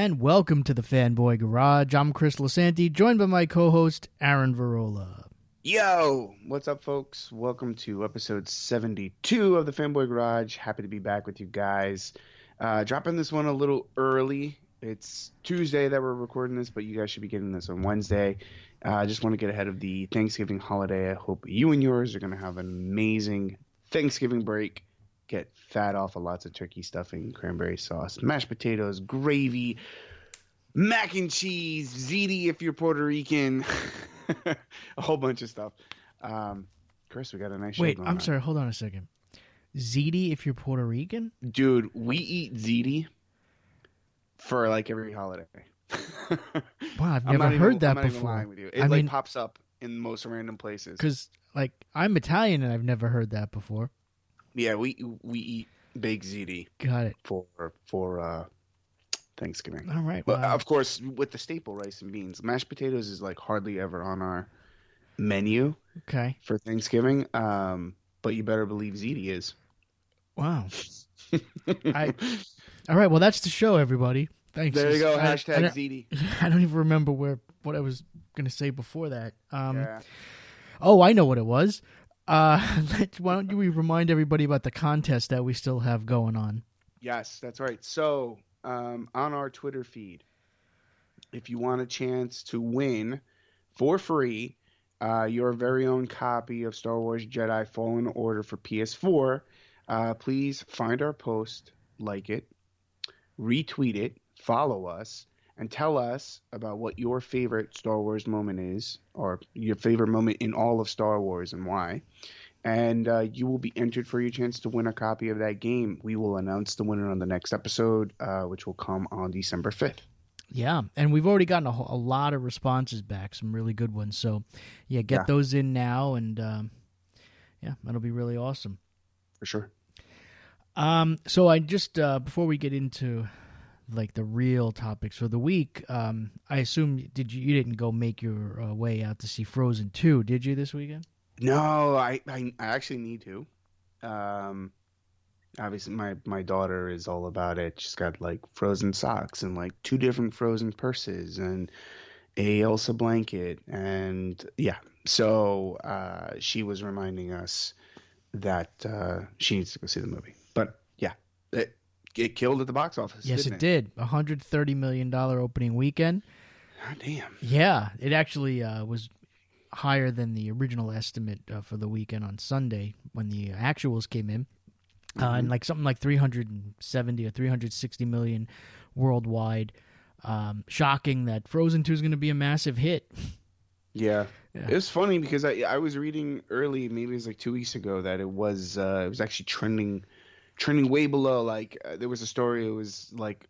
and welcome to the Fanboy Garage. I'm Chris Lasanti, joined by my co-host Aaron Varola. Yo, what's up, folks? Welcome to episode 72 of the Fanboy Garage. Happy to be back with you guys. Uh, dropping this one a little early. It's Tuesday that we're recording this, but you guys should be getting this on Wednesday. Uh, I uh, just want to get ahead of the Thanksgiving holiday. I hope you and yours are going to have an amazing Thanksgiving break. Get fat off of lots of turkey stuffing, cranberry sauce, mashed potatoes, gravy, mac and cheese, ziti if you're Puerto Rican, a whole bunch of stuff. Um, Chris, we got a nice Wait, I'm on. sorry. Hold on a second. Ziti if you're Puerto Rican? Dude, we eat ziti for like every holiday. wow, I've never heard even, that I'm before. It I like mean, pops up in most random places. Because like I'm Italian and I've never heard that before. Yeah, we we eat baked ziti. Got it for for uh, Thanksgiving. All right, but of course with the staple rice and beans, mashed potatoes is like hardly ever on our menu. Okay. For Thanksgiving, um, but you better believe ziti is. Wow. I. All right. Well, that's the show, everybody. Thanks. There you go. I, Hashtag I, ziti. I don't even remember where what I was going to say before that. Um, yeah. Oh, I know what it was. Uh, why don't you remind everybody about the contest that we still have going on? Yes, that's right. So um, on our Twitter feed, if you want a chance to win for free uh, your very own copy of Star Wars Jedi Fallen Order for PS4, uh, please find our post, like it, retweet it, follow us, and tell us about what your favorite Star Wars moment is, or your favorite moment in all of Star Wars and why. And uh, you will be entered for your chance to win a copy of that game. We will announce the winner on the next episode, uh, which will come on December 5th. Yeah, and we've already gotten a, a, lot of responses back, some really good ones. So, yeah, get yeah. those in now, and um, yeah, that'll be really awesome. For sure. Um, so I just uh, before we get into like the real topics for the week. Um, I assume did you you didn't go make your uh, way out to see Frozen two, did you this weekend? No, I I, I actually need to. Um, obviously my my daughter is all about it. She's got like Frozen socks and like two different Frozen purses and a Elsa blanket and yeah. So uh, she was reminding us that uh, she needs to go see the movie. But yeah, it, it killed at the box office. Yes, it, it, did. 130 million dollar opening weekend. God damn. Yeah, it actually uh, was higher than the original estimate uh, for the weekend on Sunday when the actuals came in, mm-hmm. uh, and like something like 370 or 360 million worldwide. Um, shocking that Frozen 2 is going to be a massive hit. Yeah. yeah. It was funny because I I was reading early, maybe it was like two weeks ago, that it was uh, it was actually trending trending way below. Like uh, there was a story. It was like,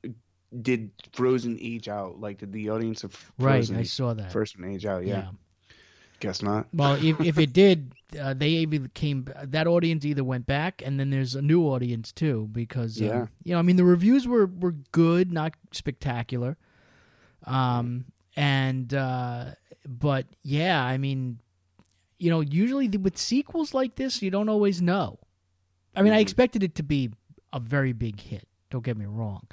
did Frozen age out? Like did the audience of Frozen right? I saw that first one age out. Yeah. yeah. Guess not. Well, if if it did, uh, they even came. That audience either went back, and then there's a new audience too, because uh, yeah, you know, I mean, the reviews were were good, not spectacular. Um, and uh, but yeah, I mean, you know, usually with sequels like this, you don't always know. I mean, mm-hmm. I expected it to be a very big hit. Don't get me wrong,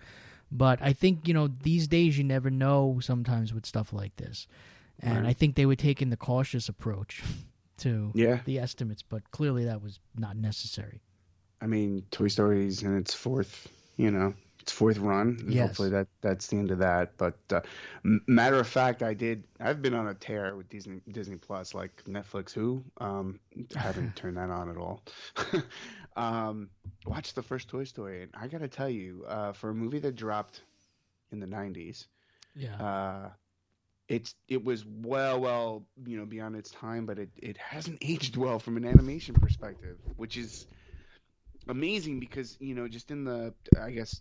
but I think you know these days you never know. Sometimes with stuff like this, and right. I think they were taking the cautious approach to yeah. the estimates, but clearly that was not necessary. I mean, Toy Story's in its fourth, you know, its fourth run. Yes. Hopefully that that's the end of that. But uh, matter of fact, I did. I've been on a tear with Disney Disney Plus, like Netflix. Who um, haven't turned that on at all. Um, watch the first Toy Story, and I gotta tell you, uh, for a movie that dropped in the '90s, yeah, uh, it's it was well, well, you know, beyond its time, but it it hasn't aged well from an animation perspective, which is amazing because you know, just in the I guess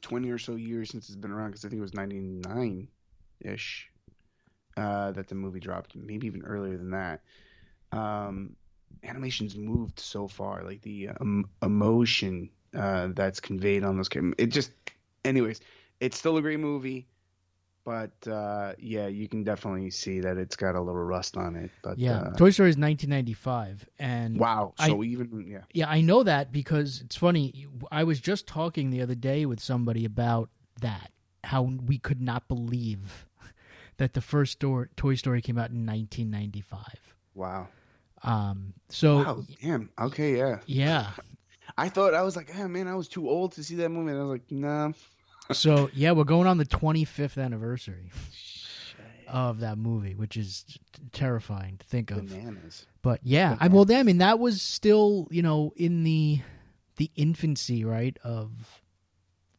20 or so years since it's been around, because I think it was '99 ish uh, that the movie dropped, maybe even earlier than that. Um, animation's moved so far, like the um, emotion uh, that's conveyed on those. It just, anyways, it's still a great movie, but uh, yeah, you can definitely see that it's got a little rust on it. But yeah, uh, Toy Story is 1995, and wow, so I, even yeah, yeah, I know that because it's funny. I was just talking the other day with somebody about that how we could not believe that the first store, Toy Story came out in 1995. Wow. Um. So. Wow. Damn. Okay. Yeah. Yeah. I thought I was like, oh man, I was too old to see that movie. And I was like, nah. So yeah, we're going on the 25th anniversary of that movie, which is terrifying to think of. Bananas. But yeah, I well, I mean, that was still you know in the the infancy, right? Of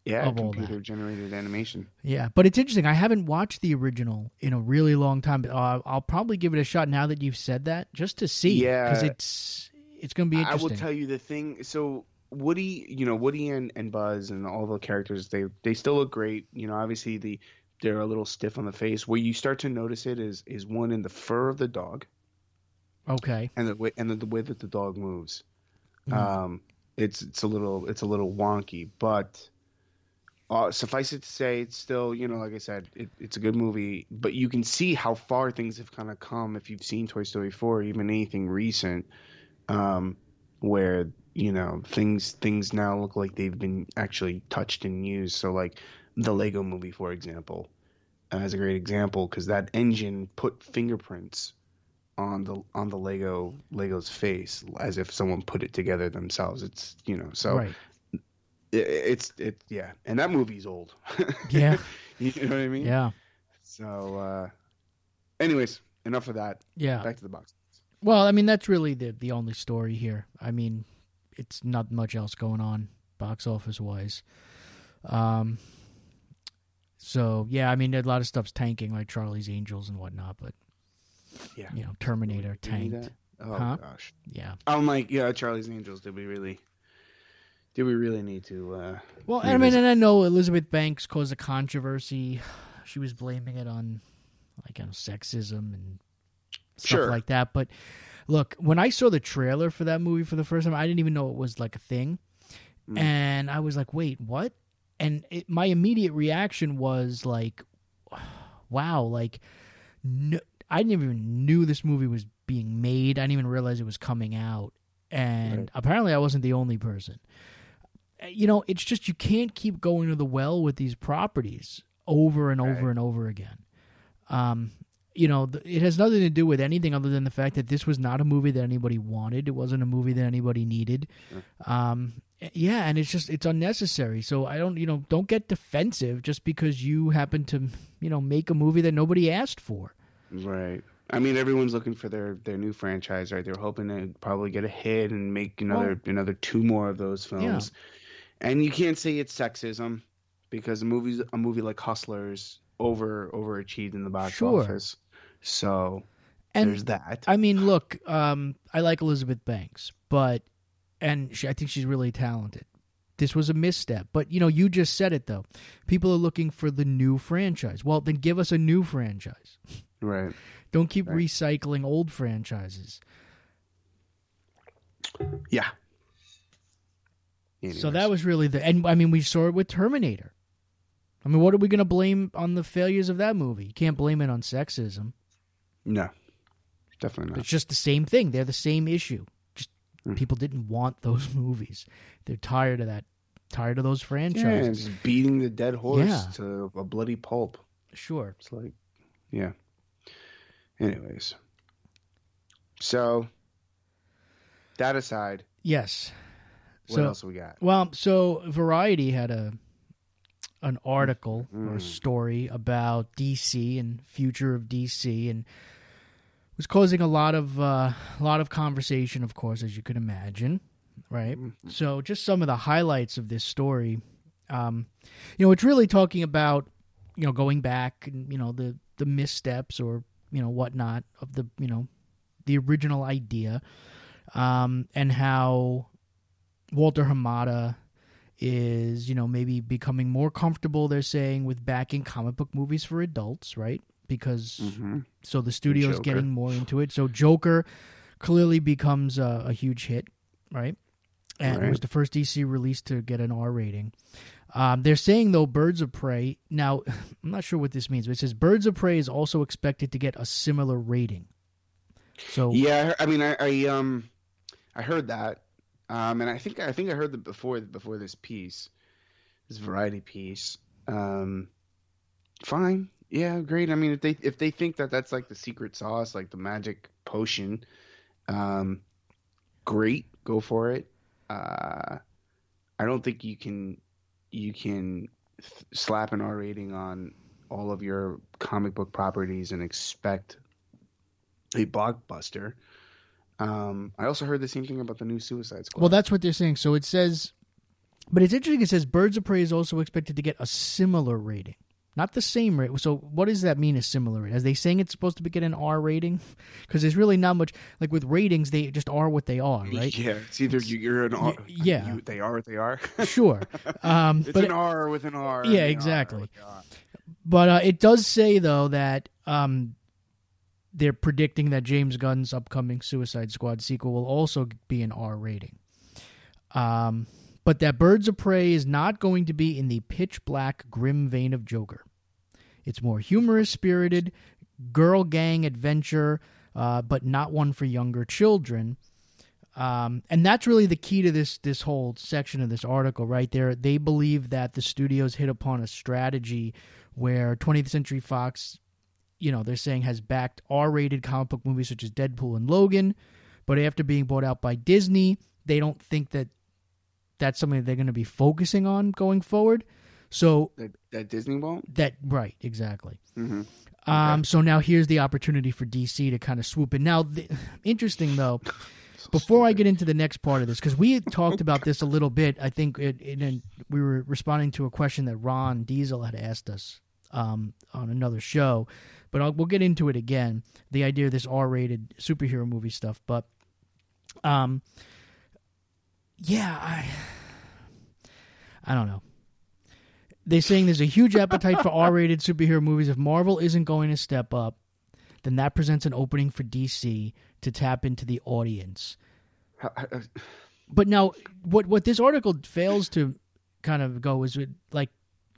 yeah, of all computer generated animation. yeah, but it's interesting. I haven't watched the original in a really long time. But uh, I'll probably give it a shot now that you've said that, just to see. Yeah. because it's it's going to be interesting. I will tell you the thing. So Woody, you know, Woody and, and Buzz and all the characters, they they still look great. You know, obviously the they're a little stiff on the face. Where you start to notice it is is one in the fur of the dog okay, and the way and the, the way that the dog moves. Mhm. Um, it's it's a little it's a little wonky, but uh, suffice it to say, it's still you know like I said, it, it's a good movie. But you can see how far things have kind of come if you've seen Toy Story four, even anything recent, um, where you know things things now look like they've been actually touched and used. So like the Lego movie, for example, uh, is a great example because that engine put fingerprints on the on the Lego Lego's face as if someone put it together themselves. It's you know so right, it, it's it yeah, and that movie's old. Yeah. you know what I mean. yeah, So, uh, anyways, enough of that. yeah. Back to the box. Well, I mean, that's really the the only story here. I mean, it's not much else going on box office wise. Um. So yeah, I mean, a lot of stuff's tanking, like Charlie's Angels and whatnot. But Yeah. you know, Terminator Do we need tanked. Oh Huh? gosh. Yeah. I'm like, yeah, Charlie's Angels. Did we really? Did we really need to? Uh, Well, I mean, and I know Elizabeth Banks caused a controversy. She was blaming it on like you know, sexism and stuff Sure. like that. But look, when I saw the trailer for that movie for the first time, I didn't even know it was like a thing, Mm. and I was like, "Wait, what?" And it, my immediate reaction was like, "Wow!" Like, no, I didn't even knew this movie was being made. I didn't even realize it was coming out, and Right. apparently, I wasn't the only person Uh, you know, it's just you can't keep going to the well with these properties over and over and over again. Um, you know, it has nothing to do with anything other than the fact that this was not a movie that anybody wanted. It wasn't a movie that anybody needed. Um, yeah, and it's just it's unnecessary. So I don't, you know, don't get defensive just because you happen to, you know, make a movie that nobody asked for. Right. I mean, everyone's looking for their their new franchise, right? They're hoping to probably get a hit and make another another two more of those films. And you can't say it's sexism because a movie's a movie like Hustlers over overachieved in the box Sure. office. So And there's that. I mean, look, um, I like Elizabeth Banks, but and she, I think she's really talented. This was a misstep, but you know, you just said it though. People are looking for the new franchise. Well, then give us a new franchise. right. Don't keep Right. recycling old franchises. Yeah. So that was really the and I mean, we saw it with Terminator. I mean, what are we going to blame on the failures of that movie? You can't blame it on sexism. No, definitely not. It's just the same thing. They're the same issue. Just Hmm. people didn't want those movies. They're tired of that. Tired of those Yeah, franchises. just beating the dead horse Yeah. to a bloody pulp. Sure. It's like, yeah. Anyways, so that aside, Yes. what so else we got? well, so Variety had a an article or a Mm. story about DC and future of DC and was causing a lot of uh, a lot of conversation, of course, as you could imagine, right? Mhm. So, just some of the highlights of this story. Um, you know, it's really talking about you know going back and you know the the missteps or you know whatnot of the you know the original idea, um, and how Walter Hamada is you know maybe becoming more comfortable. They're saying with backing comic book movies for adults, right? Because Mhm. so the studio's Joker. getting more into it. So Joker clearly becomes a, a huge hit, right? And it was the first DC release to get an R rating. Um, they're saying though, Birds of Prey. Now, I'm not sure what this means, but it says Birds of Prey is also expected to get a similar rating. So Yeah, I I mean, I, I um, I heard that, um, and I think I think I heard that before before this piece, this variety piece. Um, fine. Yeah, great. I mean, if they if they think that that's like the secret sauce, like the magic potion, um, great, go for it. Uh, I don't think you can you can th- slap an R rating on all of your comic book properties and expect a blockbuster. Um, I also heard the same thing about the new Suicide Squad. Well, that's what they're saying. So it says, but it's interesting. It says Birds of Prey is also expected to get a similar rating, not the same rate. So what does that mean? A similar rate? Are they saying it's supposed to be get an R rating? Because there's really not much. Like with ratings, they just are what they are, right? Yeah, it's either you, are an R. Yeah, you, they are what they are. sure, um, it's but an R with an R. Yeah, exactly. But uh, it does say though that um, they're predicting that James Gunn's upcoming Suicide Squad sequel will also be an R rating. Um, but that Birds of Prey is not going to be in the pitch black, grim vein of Joker. It's more humorous spirited, girl gang adventure, uh, but not one for younger children. Um, and that's really the key to this this whole section of this article right there. They believe that the studios hit upon a strategy where 20th Century Fox you know, they're saying has backed R rated comic book movies such as Deadpool and Logan. But after being bought out by Disney, they don't think that that's something that they're going to be focusing on going forward. So that, that Disney won't. That right, exactly. Mm-hmm. Um, okay. so now here's the opportunity for DC to kind of swoop in. Now, the, interesting though. so before stupid. I get into the next part of this, because we talked about this a little bit, I think it, it, we were responding to a question that Ron Diesel had asked us um, on another show but I'll, we'll get into it again. The idea of this R-rated superhero movie stuff, but um, yeah, I I don't know. They're saying there's a huge appetite for R-rated superhero movies. If Marvel isn't going to step up, then that presents an opening for DC to tap into the audience. But now, what what this article fails to kind of go is like,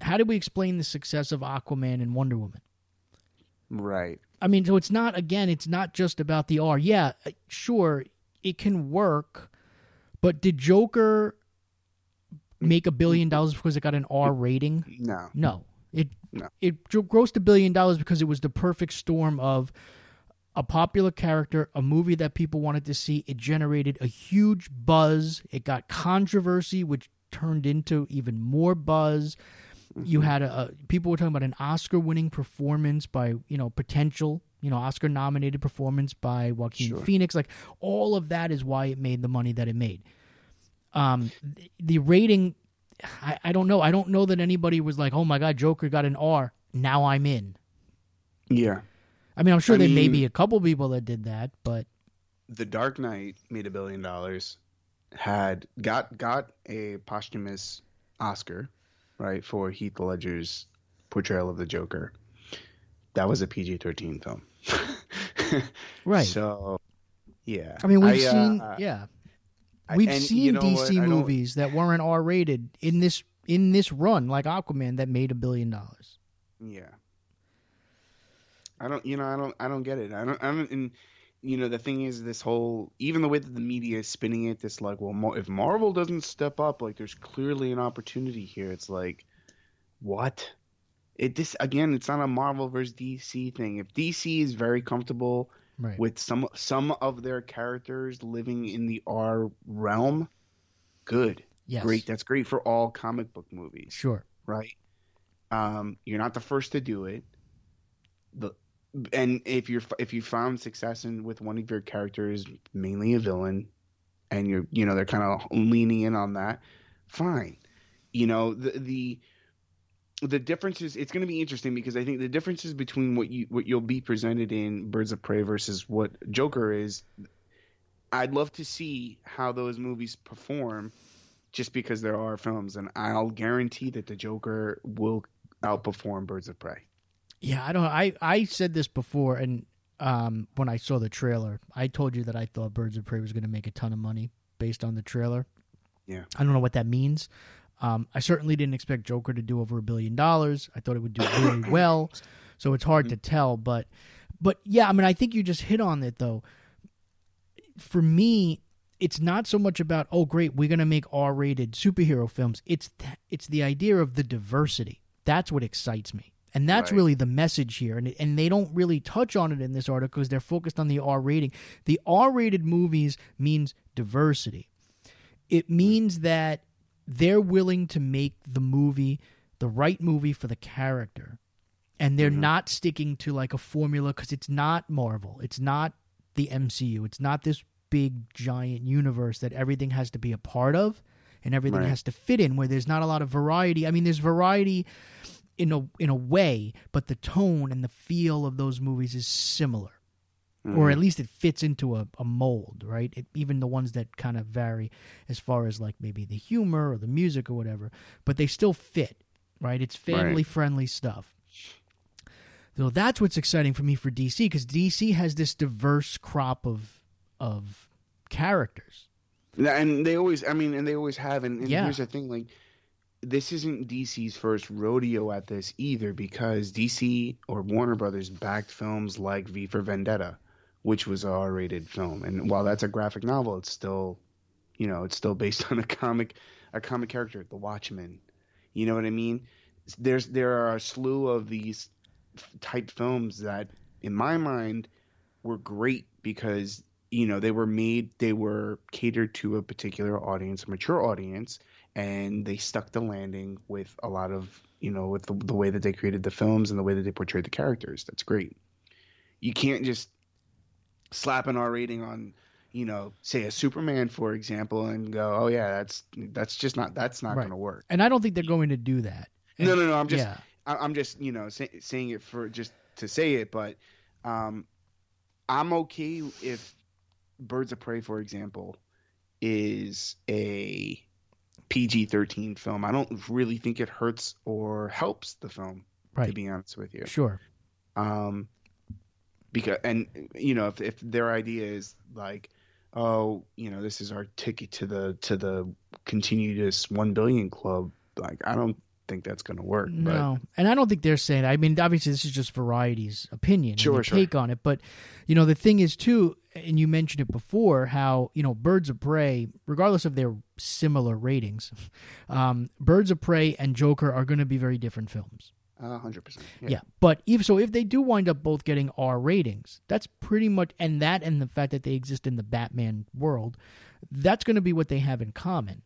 how do we explain the success of Aquaman and Wonder Woman? Right. I mean, so it's not again, it's not just about the R. Yeah, uh, sure, it can work, but did Joker make a billion dollars because it got an R rating? No. No. It no. it grossed a billion dollars because it was the perfect storm of a popular character, a movie that people wanted to see. It generated a huge buzz. It got controversy, which turned into even more buzz. You mm-hmm. had a, a people were talking about an Oscar-winning performance by you know potential you know Oscar-nominated performance by Joaquin sure. Phoenix. Like all of that is why it made the money that it made. Um, the, the rating, I, I don't know. I don't know that anybody was like, "Oh my God, Joker got an R. Now I'm in." Yeah. I mean, I'm sure I there mean, may be a couple people that did that, but The Dark Knight made a billion dollars, had got got a posthumous Oscar right, for Heath Ledger's portrayal of the Joker. That was a PG 13 film. right. So, yeah. I mean, we've I, seen, uh, yeah. We've seen you know DC what, movies that weren't R rated in this in this run, like Aquaman, that made a billion dollars. Yeah. I don't, you know, I don't, I don't get it. I don't, I don't, and you know, the thing is, this whole even the way that the media is spinning it, this like, well, if Marvel doesn't step up, like, there's clearly an opportunity here. It's like, what? It this again, it's not a Marvel versus DC thing. If DC is very comfortable right. with some some of their characters living in the R realm, good, yes. great. That's great for all comic book movies. Sure, right. Um, you're not the first to do it. The and if you're if you found success in with one of your characters, mainly a villain, and you're you know they're kind of leaning in on that, fine. You know the the the differences it's going to be interesting because I think the differences between what you what you'll be presented in Birds of Prey versus what Joker is, I'd love to see how those movies perform, just because there are films, and I'll guarantee that the Joker will outperform Birds of Prey. Yeah, I don't. I I said this before, and um, when I saw the trailer, I told you that I thought Birds of Prey was going to make a ton of money based on the trailer. Yeah, I don't know what that means. Um, I certainly didn't expect Joker to do over a billion dollars. I thought it would do really well, so it's hard mm-hmm. to tell. But, but yeah, I mean, I think you just hit on it though. For me, it's not so much about oh great, we're going to make R-rated superhero films. It's th- it's the idea of the diversity. That's what excites me And that's Right. really the message here. And, and they don't really touch on it in this article because they're focused on the R rating. The R rated movies means diversity. It means that they're willing to make the movie the right movie for the character. And they're Mhm. not sticking to like a formula because it's not Marvel. It's not the MCU. It's not this big giant universe that everything has to be a part of and everything Right. has to fit in where there's not a lot of variety. I mean there's variety in a in a way, but the tone and the feel of those movies is similar. Or Mhm. at least it fits into a, a mold, right? It, even the ones that kind of vary as far as like maybe the humor or the music or whatever, but they still fit, right? It's family friendly stuff. So that's what's exciting for me for DC because DC has this diverse crop of of characters. And they always, I mean, and they always have. And, and Yeah. here's the thing: like, this isn't DC's first rodeo at this either, because DC or Warner Brothers backed films like V for Vendetta, which was a R-rated film, and while that's a graphic novel, it's still, you know, it's still based on a comic, a comic character, The Watchmen. You know what I mean? There's there are a slew of these type films that, in my mind, were great because you know they were made they were catered to a particular audience a mature audience and they stuck the landing with a lot of you know with the, the way that they created the films and the way that they portrayed the characters that's great you can't just slap our rating on you know say a superman for example and go oh yeah that's that's just not that's not Right. going to work And I don't think they're going to do that. no no no i'm just yeah. I'm just you know say, saying it for just to say it, but um, I'm okay if Birds of Prey, for example, is a PG-13 film. I don't really think it hurts or helps the film, to be honest with you. Sure. Um, because and you know if if their idea is like, oh, you know, this is our ticket to the to the continuous one billion club, like I don't think that's going to work. But No, and I don't think they're saying. I mean, obviously, this is just Variety's opinion, Sure, sure. take on it. But you know, the thing is too, and you mentioned it before, how you know, Birds of Prey, regardless of their similar ratings, um, Birds of Prey and Joker are going to be very different films. A hundred percent. Yeah. but if so, if they do wind up both getting R ratings, that's pretty much, and that and the fact that they exist in the Batman world, that's going to be what they have in common.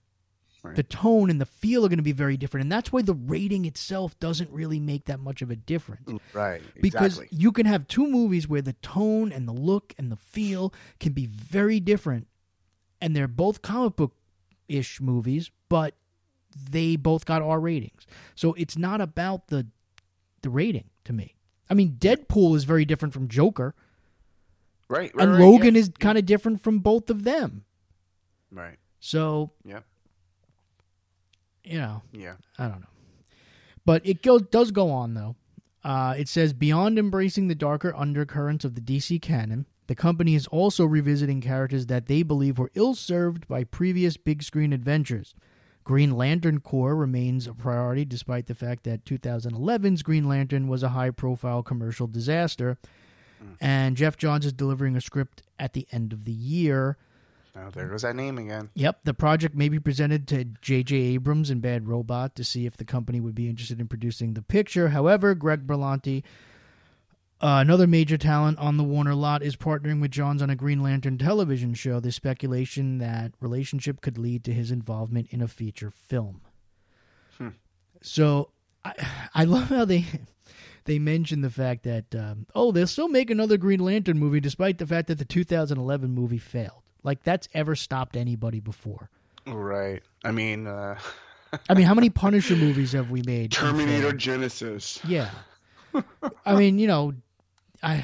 Right. The tone and the feel are going to be very different, and that's why the rating itself doesn't really make that much of a difference. Mm, right. Because exactly. you can have two movies where the tone and the look and the feel can be very different, and they're both comic book ish movies, but they both got R ratings. So it's not about the the rating to me. I mean, Deadpool is very different from Joker, Right. right and right, Logan yeah. is kind of different from both of them. Right. So, yeah. you know, Yeah. I don't know. But it goes does go on though. Uh, it says beyond embracing the darker undercurrents of the DC canon, the company is also revisiting characters that they believe were ill-served by previous big screen adventures. Green Lantern Corps remains a priority despite the fact that 2011's Green Lantern was a high-profile commercial disaster. Hmm. And Geoff Johns is delivering a script at the end of the year. Oh, there goes that name again. Yep, the project may be presented to J.J. Abrams and Bad Robot to see if the company would be interested in producing the picture. However, Greg Berlanti, uh, another major talent on the Warner lot, is partnering with Johns on a Green Lantern television show. There's speculation that relationship could lead to his involvement in a feature film. Hmm. So I, I love how they they mention the fact that um, oh they'll still make another Green Lantern movie despite the fact that the 2011 movie failed. Like that's ever stopped anybody before. Right. I mean, uh, I mean, how many Punisher movies have we made? Terminator? Genesis. Yeah. I mean, you know, I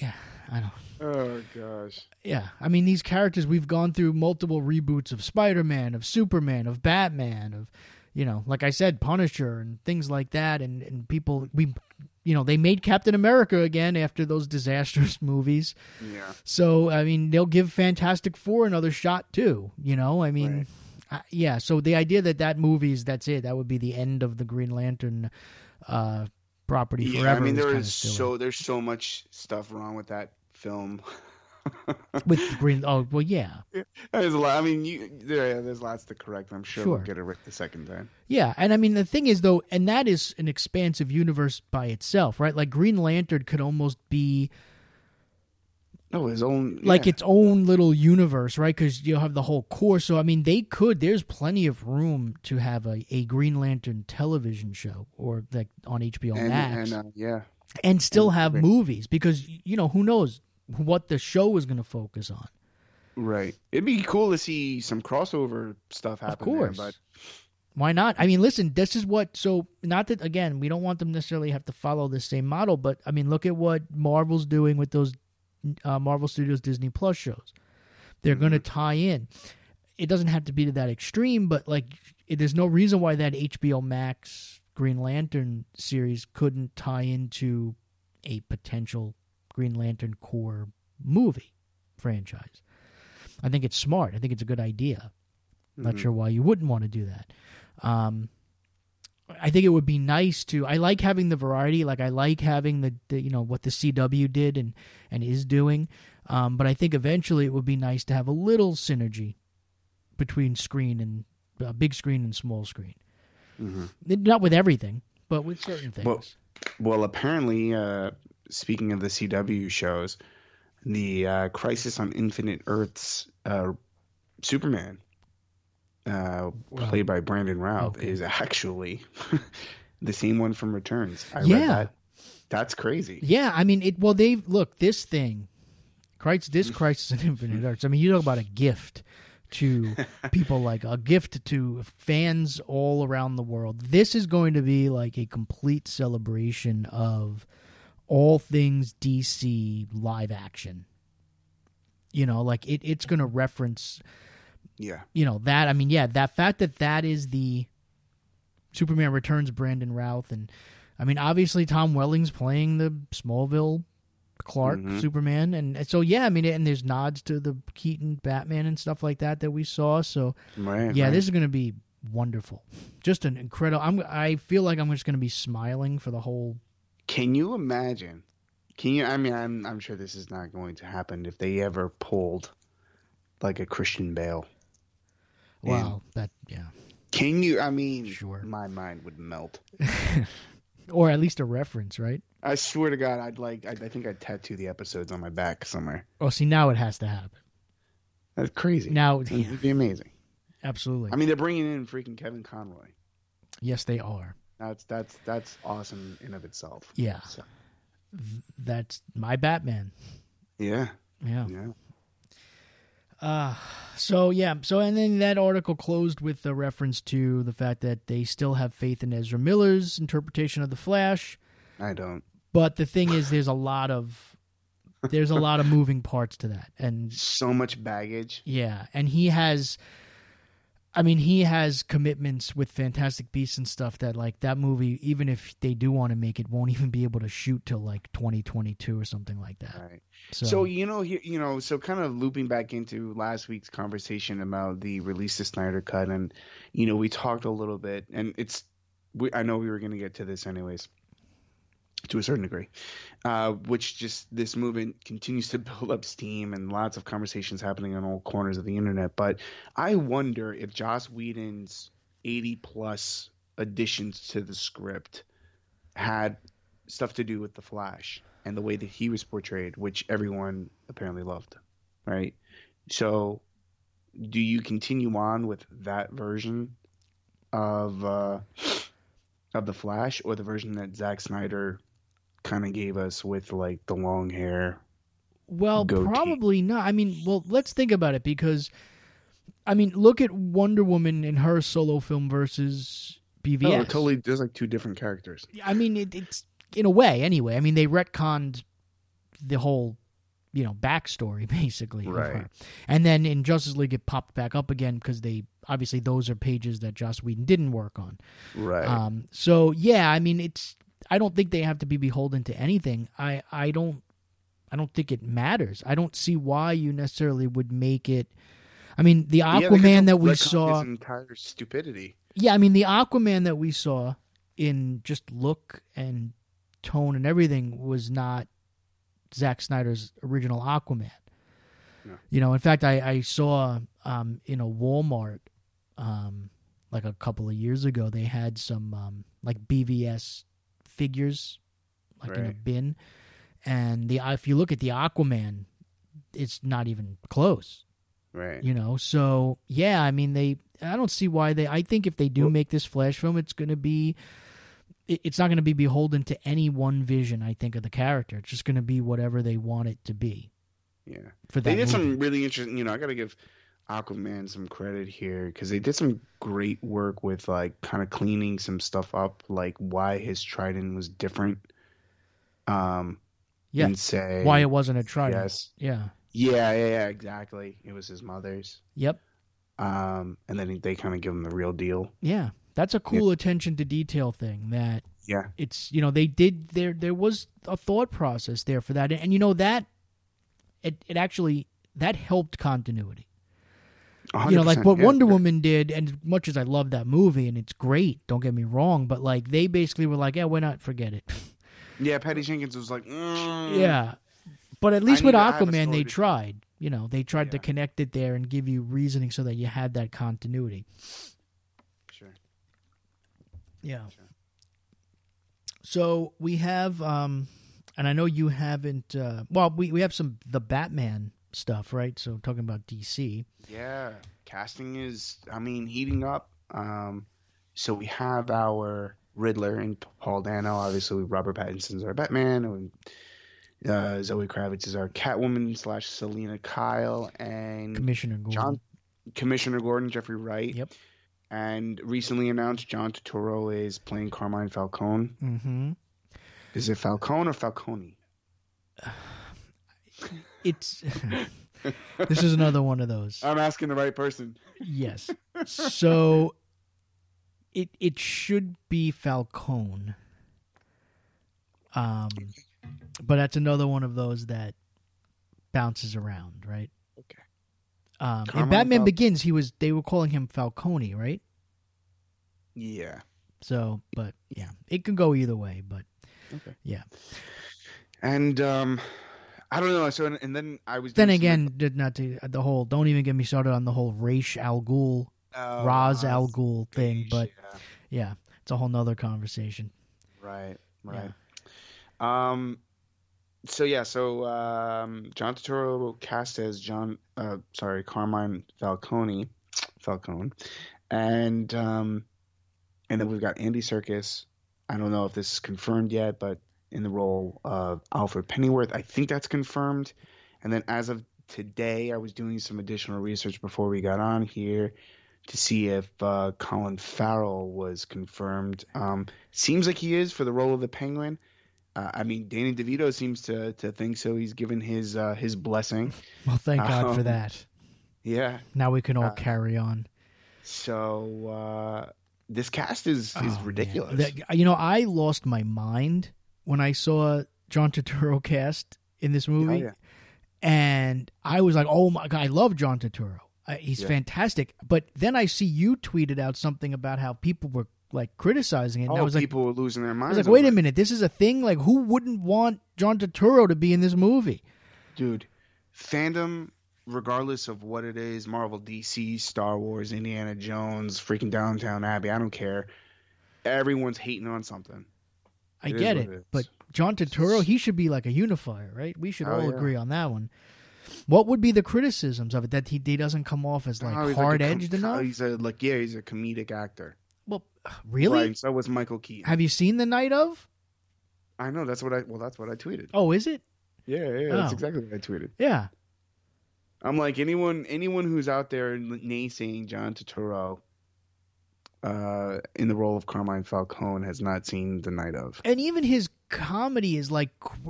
yeah, I don't. Oh gosh. Yeah, I mean these characters we've gone through multiple reboots of Spider-Man, of Superman, of Batman, of you know, like I said, Punisher and things like that, and and people we, you know, they made Captain America again after those disastrous movies. Yeah. So I mean, they'll give Fantastic Four another shot too. You know, I mean, Right. yeah. So the idea that that movie's that's it, that would be the end of the Green Lantern uh, property Yeah. forever. I mean, there is so there's so much stuff wrong with that film. with Green. Oh well, yeah. yeah. There's a lot. I mean, you, there, there's lots to correct. I'm sure, sure. we'll get it right the second time. Yeah, and I mean the thing is though, and that is an expansive universe by itself, right? Like Green Lantern could almost be. Oh, his own, yeah. like its own little universe, right? Because you'll have the whole Corps. So I mean, they could. There's plenty of room to have a, a Green Lantern television show, or like on HBO and, Max, and uh, yeah, and still and have movies because you know who knows what the show is going to focus on. Right. It'd be cool to see some crossover stuff happen. Of course. There, but why not? I mean, listen, this is what. So, not that again, we don't want them necessarily have to follow the same model, but I mean, look at what Marvel's doing with those uh, Marvel Studios Disney Plus shows. They're mm-hmm. going to tie in. It doesn't have to be to that extreme, but like, it, there's no reason why that HBO Max Green Lantern series couldn't tie into a potential Green Lantern Corps movie franchise. I think it's smart. I think it's a good idea. Mm-hmm. Not sure why you wouldn't want to do that. Um, I think it would be nice to. I like having the variety. Like I like having the, the you know what the CW did and and is doing. Um, but I think eventually it would be nice to have a little synergy between screen and uh, big screen and small screen. Mm-hmm. Not with everything, but with certain things. Well, well apparently, uh, speaking of the CW shows, the uh, Crisis on Infinite Earths uh, Superman, uh, played by Brandon Routh, okay. is actually the same one from Returns. I yeah. That. That's crazy. Yeah, I mean, it. Well, they look this thing, Crisis, this Crisis on Infinite Earths. I mean, you talk about a gift to people like a gift to fans all around the world. This is going to be like a complete celebration of all things DC live action. You know, like it, it's going to reference, yeah, you know that. I mean, yeah, that fact that that is the Superman Returns Brandon Routh, and I mean, obviously Tom Welling's playing the Smallville Clark mm-hmm. Superman, and so yeah, I mean, and there's nods to the Keaton Batman and stuff like that that we saw. So right, yeah, right. this is going to be wonderful, just an incredible. I'm I feel like I'm just going to be smiling for the whole can you imagine? Can you? I mean, I'm I'm sure this is not going to happen if they ever pulled like a Christian Bale. Wow, and that yeah. Can you? I mean, sure. My mind would melt. or at least a reference, right? I swear to God, I'd like. I'd, I think I'd tattoo the episodes on my back somewhere. Oh, see, now it has to happen. That's crazy. Now it'd yeah. be amazing. Absolutely. I mean, they're bringing in freaking Kevin Conroy. Yes, they are. That's that's that's awesome in of itself. Yeah, so. that's my Batman. Yeah, yeah, yeah. Uh, so yeah, so and then that article closed with a reference to the fact that they still have faith in Ezra Miller's interpretation of the Flash. I don't. But the thing is, there's a lot of there's a lot of moving parts to that, and so much baggage. Yeah, and he has I mean, he has commitments with Fantastic Beasts and stuff that, like, that movie, even if they do want to make it, won't even be able to shoot till like 2022 or something like that. Right. So, so you know, you know, so kind of looping back into last week's conversation about the release of Snyder Cut, and you know, we talked a little bit, and it's, we, I know we were going to get to this anyways to a certain degree, uh, which just this movement continues to build up steam and lots of conversations happening on all corners of the internet. But I wonder if Joss Whedon's 80 plus additions to the script had stuff to do with the Flash and the way that he was portrayed, which everyone apparently loved, right? So, do you continue on with that version of uh, of the Flash, or the version that Zack Snyder kind of gave us with like the long hair. Well, goatee. probably not. I mean, well, let's think about it because I mean, look at Wonder Woman in her solo film versus BVS. Oh, totally. There's like two different characters. I mean, it, it's in a way anyway. I mean, they retconned the whole you know backstory basically right and then in justice league it popped back up again because they obviously those are pages that joss whedon didn't work on right um so yeah i mean it's I don't think they have to be beholden to anything. I I don't I don't think it matters. I don't see why you necessarily would make it. I mean, the Aquaman yeah, that we saw entire stupidity. Yeah, I mean the Aquaman that we saw in just look and tone and everything was not Zack Snyder's original Aquaman. no. You know, in fact, I I saw um in a Walmart um like a couple of years ago they had some um like BVS figures like in a bin, and the if you look at the Aquaman, it's not even close. Right. You know, so yeah, I mean they. I don't see why they. I think if they do make this Flash film, it's going to be. It's not going to be beholden to any one vision. I think of the character. It's just going to be whatever they want it to be Yeah. for that. They did movie. some really interesting. You know, I got to give Aquaman some credit here because they did some great work with like kind of cleaning some stuff up, like why his trident was different. Um, Yeah. And say Why it wasn't a trident. Yes. Yeah. Yeah, yeah, yeah, exactly. It was his mother's. Yep. Um, and then they kind of give him the real deal. Yeah. That's a cool attention to detail thing that Yeah. it's you know they did there there was a thought process there for that and you know that it it actually that helped continuity. You know, like what yeah. Wonder Woman did, and as much as I love that movie and it's great, don't get me wrong, but like they basically were like, yeah, why not forget it? Yeah, Patty Jenkins was like, mm. yeah, but at least I with need to have a Aquaman, they tried. You know, they tried to connect it there and give you reasoning so that you had that continuity. Sure. Yeah. Sure. So we have, um, and I know you haven't. Uh, well, we we have some the Batman stuff, right? So talking about DC. Yeah, casting is, I mean, heating up. Um, so we have our Riddler and Paul Dano. Obviously, Robert Pattinson's our Batman, and uh, Zoe Kravitz is our Catwoman slash Selina Kyle, and Commissioner Gordon. John Commissioner Gordon, Jeffrey Wright. Yep. And recently announced John Turturro is playing Carmine Falcone. Mm-hmm. Is it Falcone or Falcone? It's. this is another one of those. I'm asking the right person. Yes. So it it should be Falcone. Um but that's another one of those that bounces around, right? Okay. Um in Batman Fal- Begins he was they were calling him Falcone, right? Yeah. So, but yeah, it could go either way, but Okay. Yeah. And um, I don't know. So and, and then I was then doing some- again, did not to the whole don't even get me started on the whole Raish Al Ghul, Oh, Raz Al Ghul thing, but yeah. yeah, it's a whole nother conversation. right, right. Um, so yeah, so um, John Turturro cast as John, uh, sorry, Carmine Falcone, Falcone, and um, and then we've got Andy Serkis. I don't know if this is confirmed yet, but in the role of Alfred Pennyworth, I think that's confirmed. And then as of today, I was doing some additional research before we got on here to see if uh, Colin Farrell was confirmed. Um, seems like he is for the role of the Penguin. Uh, I mean, Danny DeVito seems to to think so. He's given his uh, his blessing. Well, thank God for Um, that. Yeah. Now we can all uh, carry on. So uh, this cast is is Oh, ridiculous. That- you know, I lost my mind when I saw John Turturro cast in this oh, movie, yeah. and I was like, "Oh my god, I love John Turturro. I, he's Yeah. fantastic." But then I see you tweeted out something about how people were like criticizing it, and oh, I was like, people were losing their "I minds. was like, wait a it. minute, this is a thing. Like, who wouldn't want John Turturro to be in this movie?" dude. Fandom, regardless of what it is, Marvel, DC, Star Wars, Indiana Jones, freaking Downton Abbey. I don't care. Everyone's hating on something. I It get it, it but John Turturro, he should be like a unifier, right? We should Oh, all yeah. agree on that one. What would be the criticisms of it that he, he doesn't come off as like Oh, he's a hard com- edged enough? He's a like yeah, he's a comedic actor. Well, really? Right. So was Michael Keaton. Have you seen the night of? I know that's what I well that's what I tweeted. Oh, is it? Yeah, yeah, that's Oh. exactly what I tweeted. Yeah. I'm like anyone anyone who's out there naysaying John Turturro uh, in the role of Carmine Falcone has not seen the night of. And even his comedy is like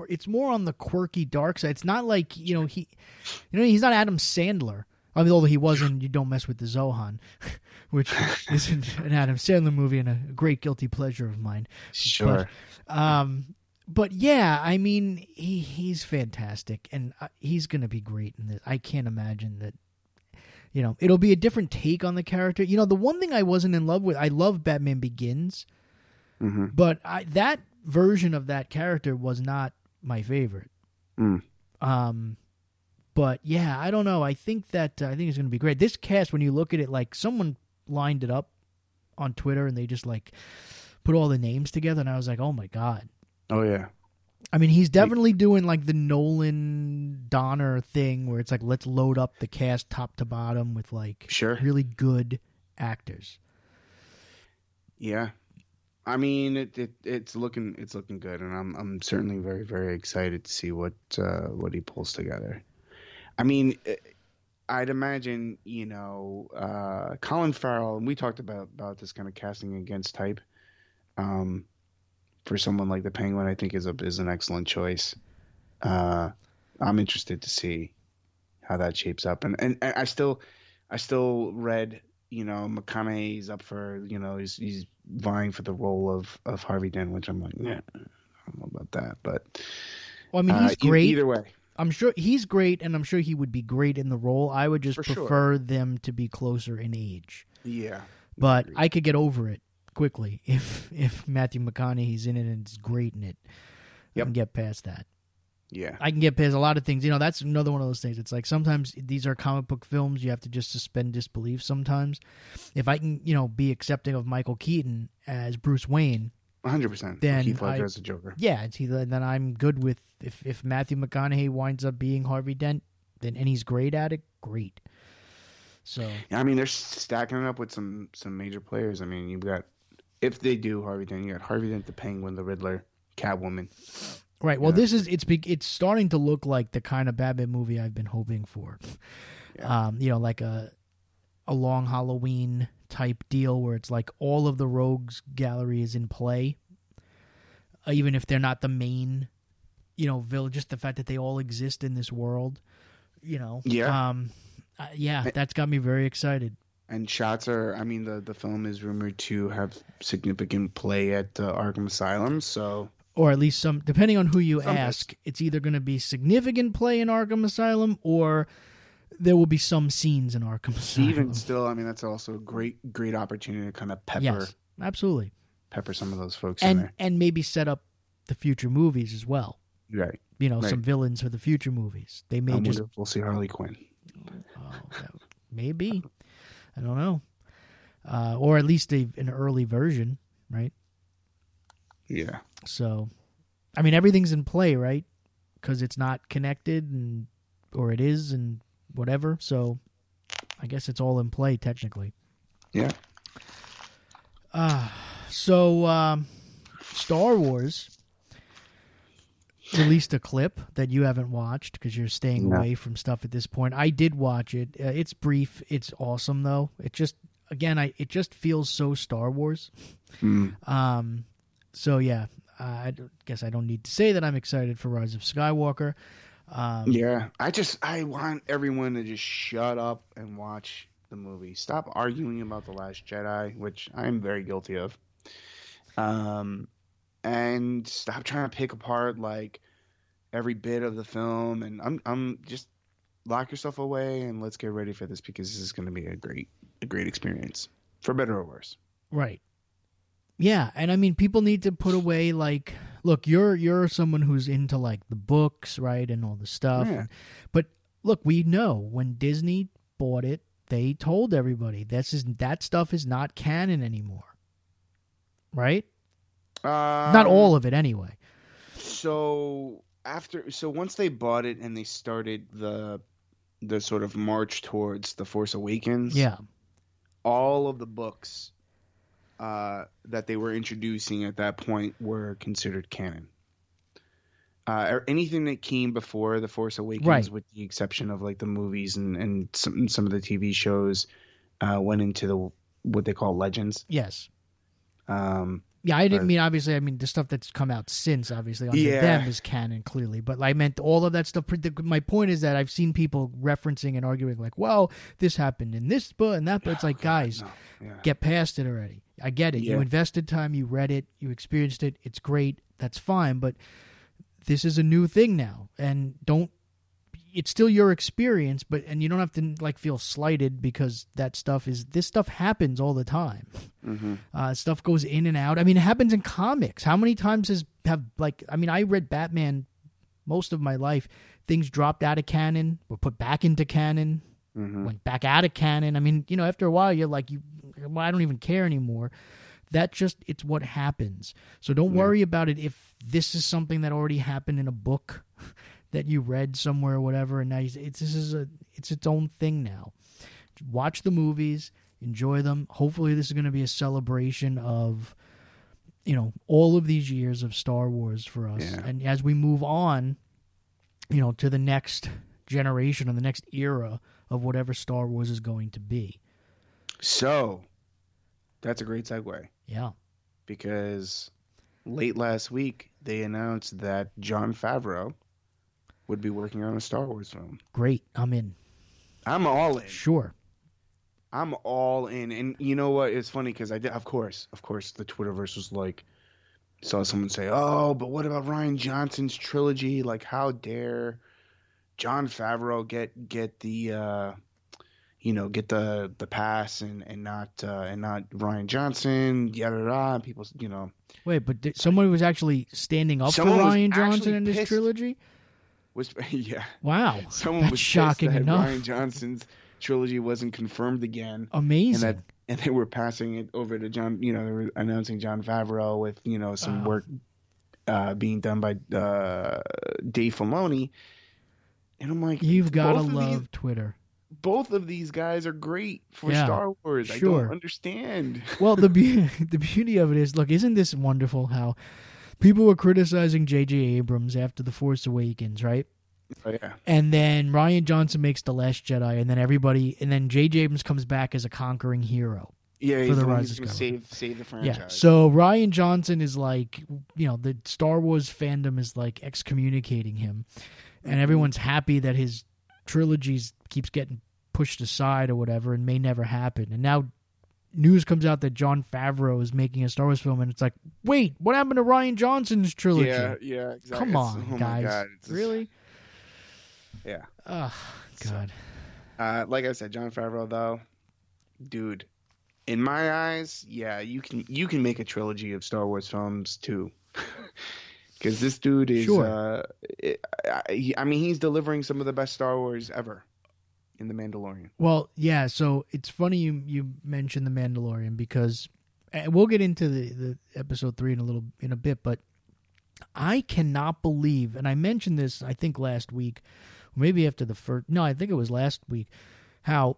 it's more on the quirky dark side. It's not like, you know, he you know, he's not Adam Sandler. I mean, although he was in You Don't Mess with the Zohan, which is an an Adam Sandler movie and a great guilty pleasure of mine. Sure. Um, but yeah, I mean, he he's fantastic, and uh, he's gonna be great in this. I can't imagine that. You know, it'll be a different take on the character. You know, the one thing I wasn't in love with, I love Batman Begins, hmm but I, that version of that character was not my favorite. Mm. Um, but yeah, I don't know. I think that uh, I think it's going to be great. This cast, when you look at it, like someone lined it up on Twitter and they just like put all the names together, and I was like, oh my god. Oh yeah. I mean, he's definitely doing like the Nolan Donner thing, where it's like let's load up the cast top to bottom with like sure really good actors. Yeah, I mean, it, it it's looking it's looking good, and I'm I'm certainly very very excited to see what uh, what he pulls together. I mean, eh, I'd imagine you know uh, Colin Farrell, and we talked about about this kind of casting against type. Um, for someone like the Penguin, I think is a is an excellent choice. Uh, I'm interested to see how that shapes up, and, and and I still I still read you know McConaughey's up for you know he's he's vying for the role of of Harvey Dent, which I'm like, yeah, I don't know about that, but well, I mean, he's uh, great either way. I'm sure he's great, and I'm sure he would be great in the role. I would just For prefer sure. them to be closer in age, Yeah, but Agreed. I could get over it quickly if if Matthew McConaughey's in it and is great in it. I can get past that. yeah, I can get past a lot of things. You know, that's another one of those things. It's like sometimes these are comic book films. You have to just suspend disbelief sometimes. If I can, you know, be accepting of Michael Keaton as Bruce Wayne, 100. percent Then Heath Ledger I- as a Joker. yeah, it's then I'm good with if if Matthew McConaughey winds up being Harvey Dent, then and he's great at it, great. So Yeah, I mean, they're stacking it up with some some major players. I mean, you've got if they do Harvey Dent, you got Harvey Dent, the Penguin, the Riddler, Catwoman. right, well, Yeah. this is it's it's starting to look like the kind of Batman movie I've been hoping for. Yeah. Um, you know, like a a long Halloween type deal where it's like all of the rogues gallery is in play, uh, even if they're not the main, you know, villain. Just the fact that they all exist in this world, you know. Yeah. Um, uh, yeah, that's got me very excited. And shots are, I mean, the the film is rumored to have significant play at uh, Arkham Asylum. So or at least some depending on who you Some ask it's either going to be significant play in arkham asylum or there will be some scenes in arkham asylum even still, I mean, that's also a great great opportunity to kind of pepper yes absolutely pepper some of those folks in and there. and maybe set up the future movies as well Right. you know Right. some villains for the future movies they may I just. We'll see Harley Quinn. oh, that- maybe i don't know uh, or at least a, an early version right Yeah. So, I mean, everything's in play, right? Because it's not connected, and or it is, and whatever. So, I guess it's all in play technically. Yeah. Uh, so um, Star Wars released a clip that you haven't watched because you're staying No. away from stuff at this point. I did watch it. Uh, it's brief. It's awesome though. It just again, I it just feels so Star Wars. Mm. Um, so yeah, I guess I don't need to say that I'm excited for Rise of Skywalker. Um, Yeah. I just I want everyone to just shut up and watch the movie. Stop arguing about the Last Jedi, which I'm very guilty of. Um, and stop trying to pick apart like every bit of the film. And I'm I'm just lock yourself away and let's get ready for this because this is going to be a great a great experience for better or worse. Right. Yeah, and I mean people need to put away like look, you're you're someone who's into like the books, right, and all the stuff. Yeah. But look, we know when Disney bought it, they told everybody this is that stuff is not canon anymore. Right? not Um, all of it anyway. So after, so once they bought it and they started the the sort of march towards the Force Awakens, Yeah. all of the books uh, that they were introducing at that point were considered canon. Uh, or anything that came before the Force Awakens, Right. with the exception of like the movies and and some some of the TV shows, uh, went into the what they call legends. Yes. Um, Yeah, I didn't mean obviously. I mean the stuff that's come out since, obviously, under Yeah. them is canon clearly. But I meant all of that stuff. My point is that I've seen people referencing and arguing like, "Well, this happened in this book and that." But it's like, guys, no, yeah. get past it already. I get it. You invested time. You read it. You experienced it. It's great. That's fine. But this is a new thing now, and don't. It's still your experience, but and you don't have to like feel slighted because that stuff is this stuff happens all the time. Mhm. Uh, stuff goes in and out. I mean, it happens in comics. How many times has have like? I mean, I read Batman most of my life. things dropped out of canon, were put back into canon, mm-hmm. went back out of canon. I mean, you know, after a while, you're like, you, well, I don't even care anymore. That just it's what happens. So don't yeah. worry about it if this is something that already happened in a book that you read somewhere or whatever, and now you, it's this is a it's its own thing now. Watch the movies, enjoy them. Hopefully, this is going to be a celebration of you know all of these years of Star Wars for us, yeah. and as we move on, you know, to the next generation or the next era of whatever Star Wars is going to be. So, that's a great segue. Yeah. Because late last week they announced that Jon Favreau would be working on a Star Wars film. Great, I'm in. I'm all in. Sure. I'm all in, and you know what? It's funny because I did, of course, of course, the Twitterverse was like, saw someone say, "Oh, but what about Rian Johnson's trilogy? Like, how dare Jon Favreau get get the, uh, you know, get the the pass and and not uh, and not Rian Johnson? Yada yada. And people, you know. Wait, but did, someone was actually standing up for Rian Johnson in his trilogy was yeah. Wow, someone That's was shocking that enough. Rian Johnson's trilogy wasn't confirmed again. Amazing. And that and they were passing it over to Jon. You know, they were announcing Jon Favreau with you know some wow. work uh, being done by uh, Dave Filoni. And I'm like, you've got to love these, Twitter. Both of these guys are great for yeah, Star Wars. Sure. I don't understand. well, the be- the beauty of it is, look, isn't this wonderful? How people were criticizing J.J. Abrams after The Force Awakens, right? Oh, yeah. And then Rian Johnson makes The Last Jedi, and then everybody, and then J.J. Abrams comes back as a conquering hero. Yeah, for the Rise of save save the franchise. Yeah, so Rian Johnson is like, you know, the Star Wars fandom is like excommunicating him, and mm-hmm. everyone's happy that his trilogies keeps getting pushed aside or whatever, and may never happen. And now news comes out that Jon Favreau is making a Star Wars film, and it's like, wait, what happened to Rian Johnson's trilogy? Yeah, yeah, exactly. Come on, oh guys, God, really? Yeah. Oh God. So, uh, like I said, Jon Favreau, though, dude, in my eyes, yeah, you can you can make a trilogy of Star Wars films too. Because this dude is, sure. uh, it, I, I mean, he's delivering some of the best Star Wars ever in the Mandalorian. Well, yeah. So it's funny you you mentioned the Mandalorian because we'll get into the the episode three in a little in a bit, but I cannot believe, and I mentioned this I think last week, maybe after the first. No, I think it was last week. How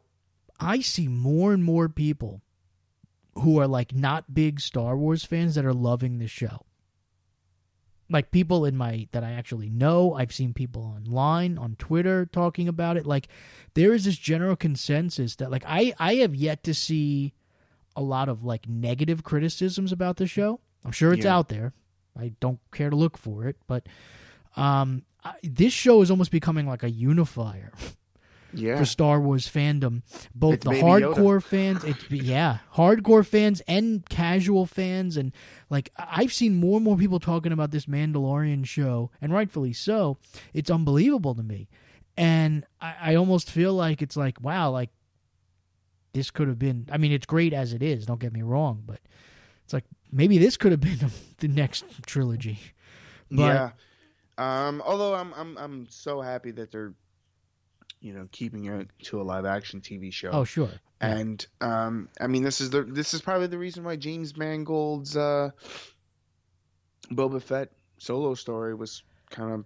I see more and more people who are like not big Star Wars fans that are loving the show like people in my that I actually know. I've seen people online on Twitter talking about it. Like there is this general consensus that like I I have yet to see a lot of like negative criticisms about the show. I'm sure it's yeah. out there. I don't care to look for it, but um I, this show is almost becoming like a unifier. yeah. for Star Wars fandom. Both it's the hardcore fans, it's yeah, hardcore fans and casual fans, and like I've seen more and more people talking about this Mandalorian show, and rightfully so. It's unbelievable to me, and I, I almost feel like it's like wow, like this could have been. I mean, it's great as it is. Don't get me wrong, but it's like maybe this could have been the next trilogy. But, yeah. Um, although I'm I'm I'm so happy that they're you know keeping it to a live action TV show. Oh sure. And um, I mean this is the this is probably the reason why James Mangold's uh, Boba Fett solo story was kind of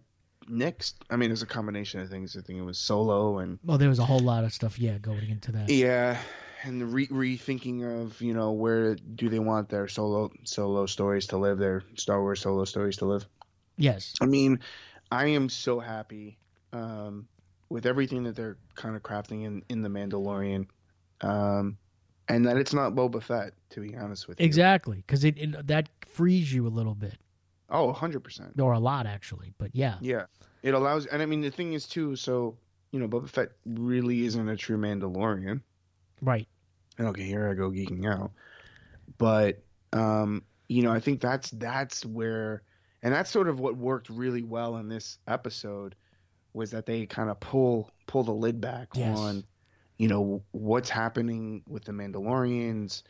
nixed. I mean, it's a combination of things. I think it was solo and well, there was a whole lot of stuff, yeah, going into that. Yeah, and the re- rethinking of you know where do they want their solo solo stories to live, their Star Wars solo stories to live. Yes, I mean, I am so happy um, with everything that they're kind of crafting in in the Mandalorian, um, and that it's not Boba Fett. To be honest with you, exactly, because it, it, that frees you a little bit. Oh, 100 percent, or a lot actually, but yeah, yeah, it allows. And I mean, the thing is too. So you know, Boba Fett really isn't a true Mandalorian, right? And okay, here I go geeking out, but um, you know, I think that's that's where, and that's sort of what worked really well in this episode was that they kind of pull pull the lid back yes. on you know what's happening with the Mandalorians,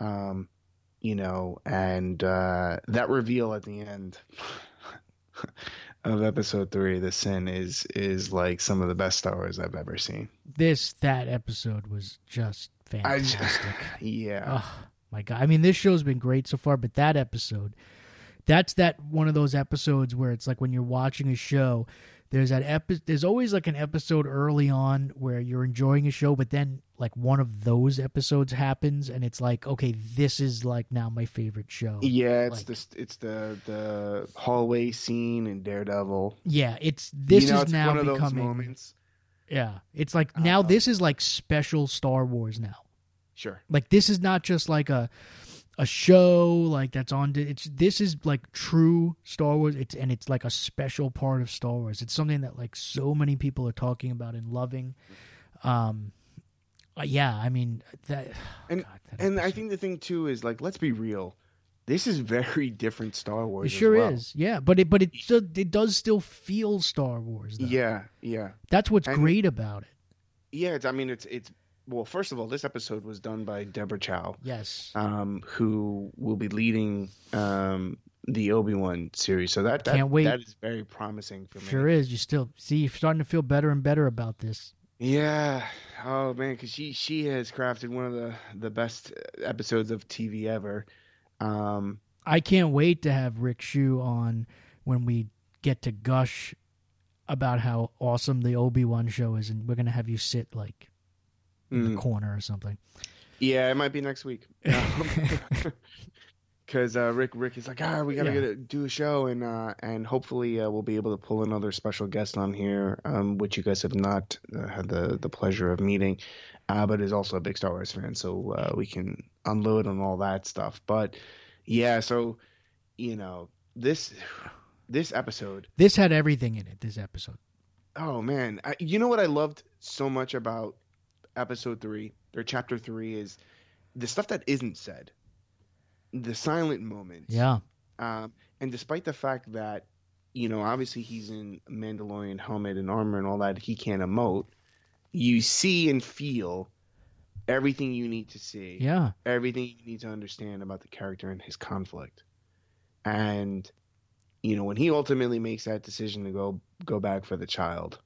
um, you know, and uh, that reveal at the end of episode three, the sin is is like some of the best Star Wars I've ever seen. This that episode was just fantastic. Just, yeah. Oh my god. I mean, this show's been great so far, but that episode, that's that one of those episodes where it's like when you're watching a show there's that epi- there's always like an episode early on where you're enjoying a show but then like one of those episodes happens and it's like okay this is like now my favorite show. Yeah it's like, the it's the the hallway scene in daredevil. Yeah it's this you know, is it's now becoming moments. Yeah it's like now this is like special star wars now. Sure. Like this is not just like a a show like that's on it's this is like true Star Wars it's and it's like a special part of Star Wars. It's something that like so many people are talking about and loving. Um uh, yeah, I mean that And God, that and I think the thing too is like let's be real. This is very different Star Wars. It sure well. is. Yeah, but it but it still, it does still feel Star Wars though. Yeah, yeah. That's what's and, great about it. Yeah, it's I mean it's it's well, first of all, this episode was done by Deborah Chow. Yes. Um, who will be leading um, the Obi Wan series. So that, that can't wait. That is very promising for me. Sure is. You still see you're starting to feel better and better about this. Yeah. Oh man, because she she has crafted one of the the best episodes of TV ever. Um, I can't wait to have Rick Shu on when we get to gush about how awesome the Obi Wan show is, and we're gonna have you sit like in mm. the corner or something. Yeah, it might be next week. Because uh, Rick Rick is like, ah, we gotta yeah. get do a show, and uh, and hopefully uh, we'll be able to pull another special guest on here, um, which you guys have not uh, had the the pleasure of meeting, uh, but is also a big Star Wars fan, so uh, we can unload on all that stuff. But yeah, so you know this this episode, this had everything in it. This episode. Oh man, I, you know what I loved so much about episode three or chapter three is the stuff that isn't said, the silent moments. Yeah. Um, and despite the fact that, you know, obviously he's in Mandalorian helmet and armor and all that, he can't emote. You see and feel everything you need to see. Yeah. Everything you need to understand about the character and his conflict. And, you know, when he ultimately makes that decision to go go back for the child,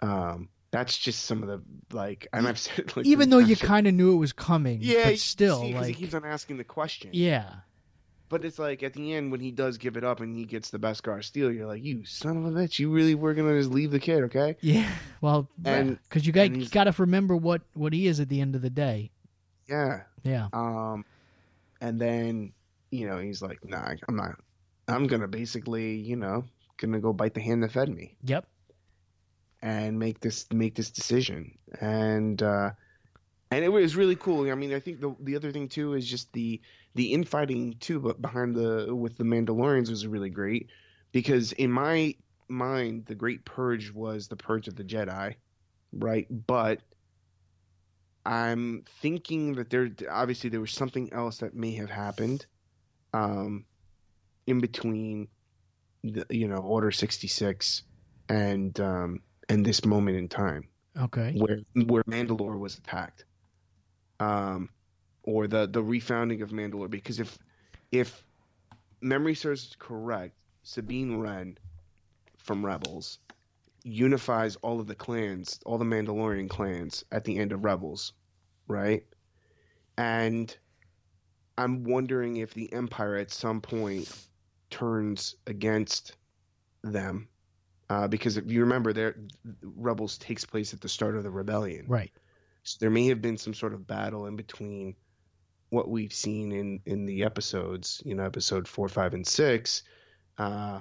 um, that's just some of the like and I've said like even though you kind of knew it was coming, yeah, but still see, like he keeps on asking the question. Yeah. But it's like at the end when he does give it up and he gets the Beskar steel, you're like, you son of a bitch, you really were gonna just leave the kid, okay? Yeah. Well, and because you got you got to remember what what he is at the end of the day. Yeah. Yeah. Um, and then you know he's like, nah, I'm not. I'm gonna basically, you know, gonna go bite the hand that fed me. Yep and make this make this decision. And uh, and it was really cool. I mean, I think the the other thing too is just the the infighting too, but behind the with the Mandalorians was really great because in my mind, the Great Purge was the purge of the Jedi, right? But I'm thinking that there obviously there was something else that may have happened um, in between, the, you know, Order sixty six and um, and this moment in time. Okay. Where where Mandalore was attacked. Um or the the refounding of Mandalore because if if memory serves correct, Sabine Wren from Rebels unifies all of the clans, all the Mandalorian clans at the end of Rebels, right? And I'm wondering if the Empire at some point turns against them uh, because if you remember, there Rebels takes place at the start of the rebellion, right? So there may have been some sort of battle in between what we've seen in in the episodes, you know, episode four, five, and six, uh,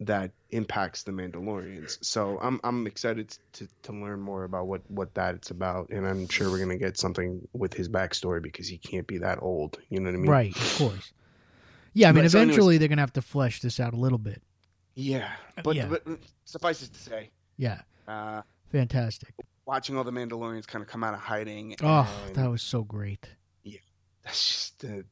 that impacts the Mandalorians. So I'm I'm excited to to learn more about what what that's about, and I'm sure we're gonna get something with his backstory because he can't be that old. You know what I mean? Right. Of course. Yeah, I mean, but eventually so anyways, they're gonna have to flesh this out a little bit. Yeah, but, yeah. but suffice it to say, yeah, uh, fantastic. Watching all the Mandalorians kind of come out of hiding. Oh, that was so great. Yeah, that's just uh,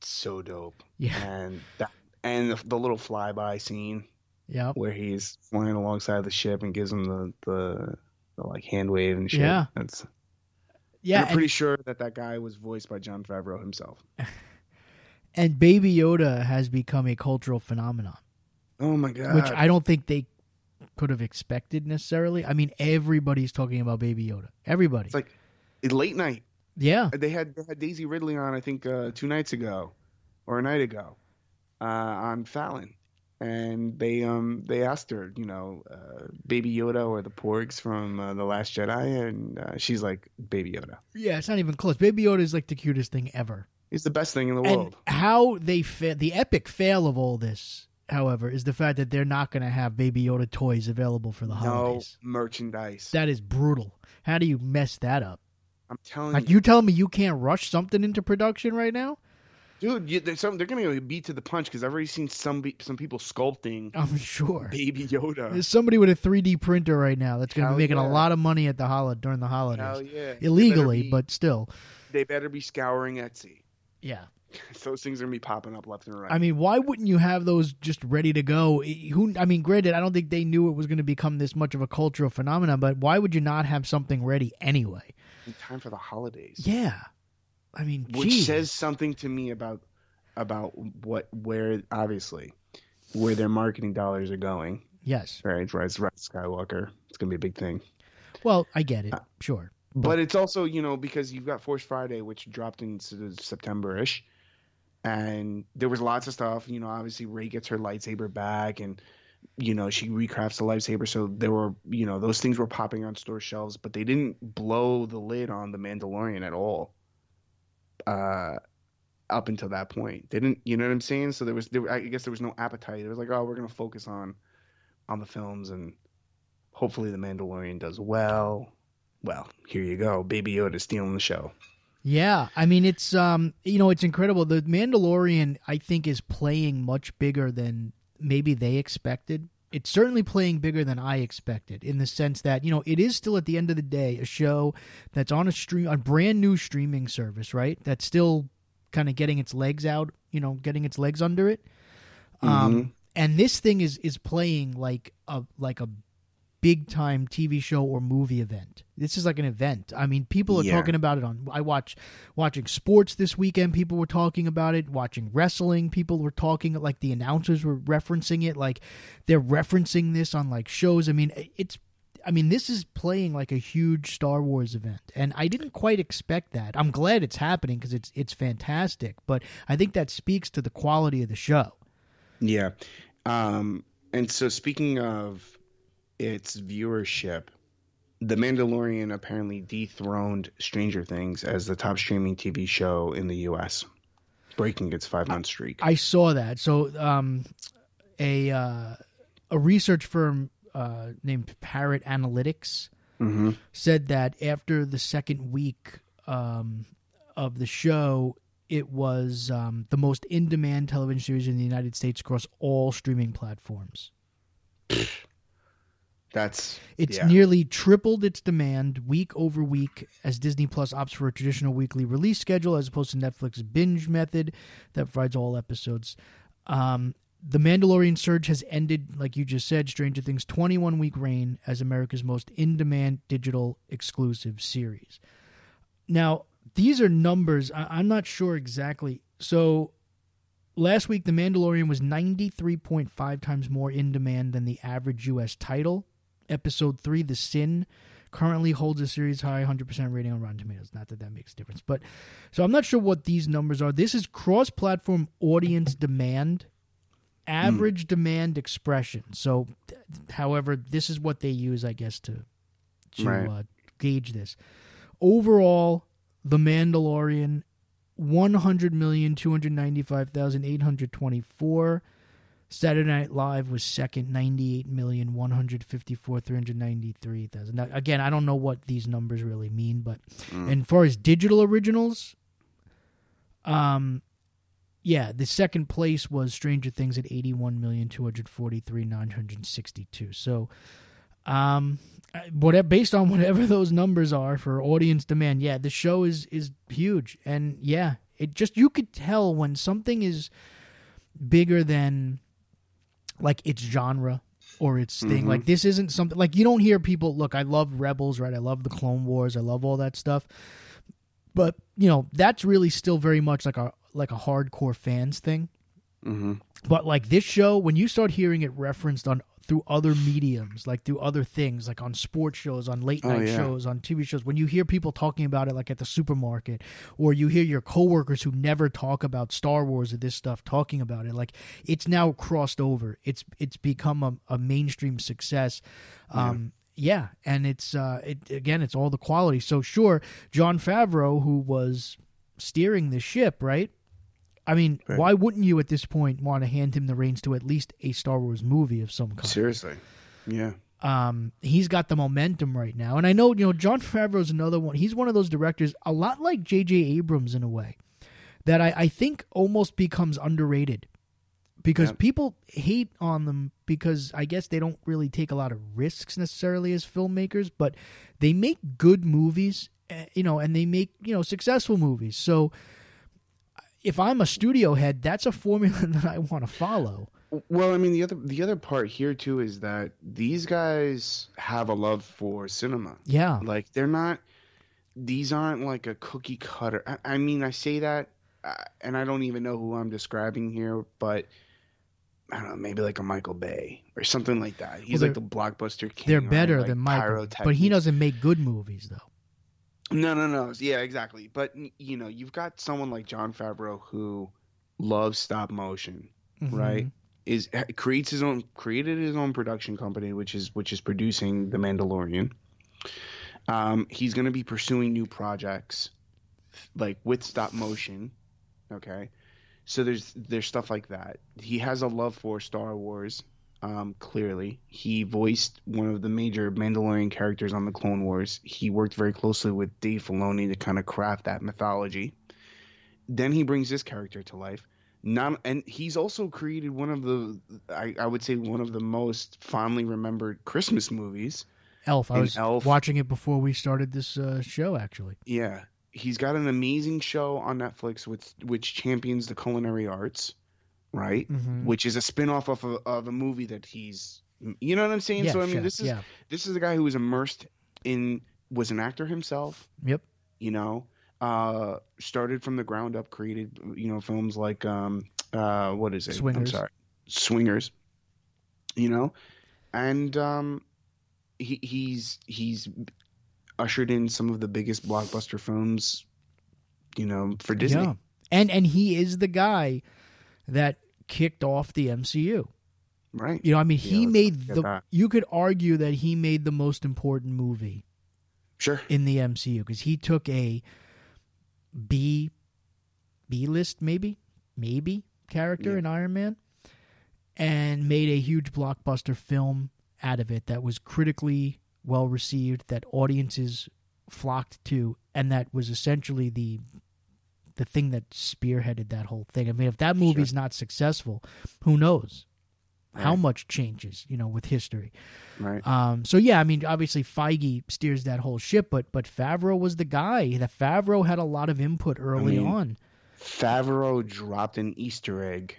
so dope. Yeah, and that and the, the little flyby scene. Yeah, where he's flying alongside the ship and gives him the the, the like hand wave and shit. Yeah, that's. Yeah, I'm pretty and, sure that that guy was voiced by Jon Favreau himself. And Baby Yoda has become a cultural phenomenon. Oh my god! which I don't think they could have expected necessarily. I mean, everybody's talking about Baby Yoda. Everybody. It's like late night. yeah. They had they had Daisy Ridley on, I think, uh, two nights ago, or a night ago, uh, on Fallon, and they um they asked her, you know, uh, Baby Yoda or the Porgs from uh, the Last Jedi, and uh, she's like, Baby Yoda. Yeah, it's not even close. Baby Yoda is like the cutest thing ever. He's the best thing in the And world. how they fa- the epic fail of all this, however, is the fact that they're not going to have Baby Yoda toys available for the holidays. No holidays. merchandise. That is brutal. How do you mess that up? I'm telling Like you, you telling me you can't rush something into production right now? dude. You, there's some, they're gonna beat to the punch because I've already seen some be, some people sculpting I'm sure. Baby Yoda. There's somebody with a 3D printer right now that's going to be making yeah. a lot of money at the holiday during the holidays. Hell yeah! Illegally, be- but still. they better be scouring Etsy. Yeah. Those things are gonna be popping up left and right. I mean, why wouldn't you have those just ready to go? Who I mean, granted, I don't think they knew it was going to become this much of a cultural phenomenon, but why would you not have something ready anyway? in time for the holidays. Yeah. I mean, which geez. says something to me about about what where obviously where their marketing dollars are going. yes. Right, Rise, Rise Skywalker. It's gonna be a big thing. Well, I get it. Uh, Sure. But it's also you know because you've got Force Friday, which dropped in September ish, and there was lots of stuff. You know, obviously Rey gets her lightsaber back, and you know she recrafts the lightsaber. So there were you know those things were popping on store shelves, but they didn't blow the lid on the Mandalorian at all. Uh, up until that point, they didn't. You know what I'm saying? So there was, there, I guess there was no appetite. It was like, oh, we're gonna focus on on the films and hopefully the Mandalorian does well. Well, here you go, Baby Yoda stealing the show. Yeah, I mean it's um you know it's incredible. The Mandalorian I think is playing much bigger than maybe they expected. It's certainly playing bigger than I expected in the sense that you know it is still at the end of the day a show that's on a stream a brand new streaming service, right? That's still kind of getting its legs out, you know, getting its legs under it. Um and this thing is is playing like a like a big time TV show or movie event. This is like an event. I mean, people are Yeah. talking about it on. I watch watching sports this weekend. People were talking about it. Watching wrestling, people were talking. Like the announcers were referencing it. Like they're referencing this on like shows. I mean, it's. I mean, this is playing like a huge Star Wars event, and I didn't quite expect that. I'm glad it's happening because it's it's fantastic. But I think that speaks to the quality of the show. Yeah. Um, and so speaking of its viewership, The Mandalorian apparently dethroned Stranger Things as the top streaming TV show in the US, breaking its five month streak. I saw that. So, um, a uh, a research firm uh, named Parrot Analytics hmm said that after the second week um, of the show, it was um, the most in demand television series in the United States across all streaming platforms. That's It's yeah. nearly tripled its demand week over week as Disney Plus opts for a traditional weekly release schedule as opposed to Netflix's binge method that provides all episodes. Um, the Mandalorian surge has ended, like you just said, Stranger Things' 21 week reign as America's most in demand digital exclusive series. Now, these are numbers. I- I'm not sure exactly. So, last week, The Mandalorian was 93.5 times more in demand than the average U.S. title. Episode 3, The Sin, currently holds a series high 100% rating on Rotten Tomatoes. Not that that makes a difference. But so I'm not sure what these numbers are. This is cross platform audience demand, average demand expression. So, however, this is what they use, I guess, to, to Right. uh, gauge this. Overall, The Mandalorian, 100,295,824. Saturday Night Live was second, 98,154,393,000. Now, again, I don't know what these numbers really mean, but Mm. and as far as digital originals, um, yeah, the second place was Stranger Things at 81,243,962. So, um, whatever based on whatever those numbers are for audience demand, yeah, the show is is huge, and yeah, it just you could tell when something is bigger than like its genre or its thing. Mhm. Like this isn't something like you don't hear people look. I love Rebels, right? I love the Clone Wars. I love all that stuff. But you know that's really still very much like a like a hardcore fans thing. Mm-hmm. But like this show, when you start hearing it referenced on through other mediums, like through other things, like on sports shows, on late Oh, night yeah. shows, on TV shows, when you hear people talking about it, like at the supermarket, or you hear your coworkers who never talk about Star Wars or this stuff talking about it, like it's now crossed over. It's it's become a, a mainstream success. Um, yeah, and it's uh, it again, it's all the quality. So sure, Jon Favreau, who was steering the ship, right? I mean, Right. why wouldn't you at this point want to hand him the reins to at least a Star Wars movie of some kind? Seriously. Yeah. Um, he's got the momentum right now, and I know you know Jon Favreau's another one. He's one of those directors, a lot like J.J. Abrams in a way, that I, I think almost becomes underrated because Yeah. people hate on them because I guess they don't really take a lot of risks necessarily as filmmakers, but they make good movies, eh, you know, and they make you know successful movies. So if I'm a studio head, that's a formula that I want to follow. Well, I mean, the other the other part here too is that these guys have a love for cinema. Yeah, Like they're not; these aren't like a cookie cutter. I, I mean, I say that, uh, and I don't even know who I'm describing here, but I don't know, maybe like a Michael Bay or something like that. He's Well, like the blockbuster king. they're better Like than Michael, but he doesn't make good movies though. No, no, no. Yeah, exactly. But you know, you've got someone like Jon Favreau who loves stop motion, Mhm. right? Is creates his own created his own production company, which is which is producing The Mandalorian. Um, he's going to be pursuing new projects, like with stop motion. Okay, so there's there's stuff like that. He has a love for Star Wars. Um, clearly, he voiced one of the major Mandalorian characters on the Clone Wars. He worked very closely with Dave Filoni to kind of craft that mythology. Then he brings this character to life. Not, and he's also created one of the, I, I would say, one of the most fondly remembered Christmas movies. Elf. I was Elf. watching it before we started this uh, show. Actually, Yeah, he's got an amazing show on Netflix with which champions the culinary arts, right? Mhm. Which is a spin-off of a, of a movie that he's, you know what I'm saying? yeah, so I mean, this is yeah, this is a guy who was immersed in was an actor himself. yep, You know, uh, started from the ground up, created you know films like um uh what is it? I'm sorry, Swingers. You know, and um, he he's he's ushered in some of the biggest blockbuster films. You know, for Disney. yeah, and and he is the guy that kicked off the MCU. Right. You know, I mean, Yeah, he let's made the. that. You could argue that he made the most important movie Sure. in the MCU because he took a B B list maybe maybe character Yeah. in Iron Man and made a huge blockbuster film out of it that was critically well received that audiences flocked to and that was essentially the the thing that spearheaded that whole thing. I mean if that movie's not successful, who knows how much changes, you know, with history. Right. Um, so yeah, I mean, obviously Feige steers that whole ship, but but Favreau was the guy. That Favreau had a lot of input early mean, on. Favreau dropped an Easter egg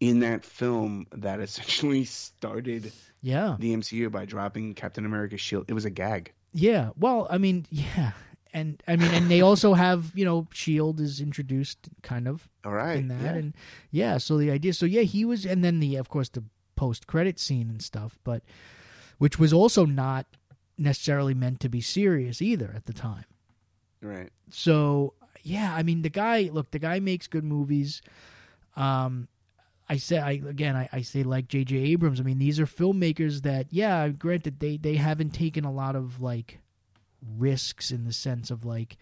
in that film that essentially started Yeah, the MCU by dropping Captain America's shield. It was a gag. yeah. Well, I mean, yeah, and I mean, and they also have you know, Shield is introduced kind of All right. in that, yeah. and yeah. So the idea, so yeah, he was, and then the of course the post credit scene and stuff, but which was also not necessarily meant to be serious either at the time. Right. So yeah, I mean the guy. Look, the guy makes good movies. Um, I say I again, I, I say like J.J. Abrams. I mean, these are filmmakers that, yeah, granted they they haven't taken a lot of like risks in the sense of like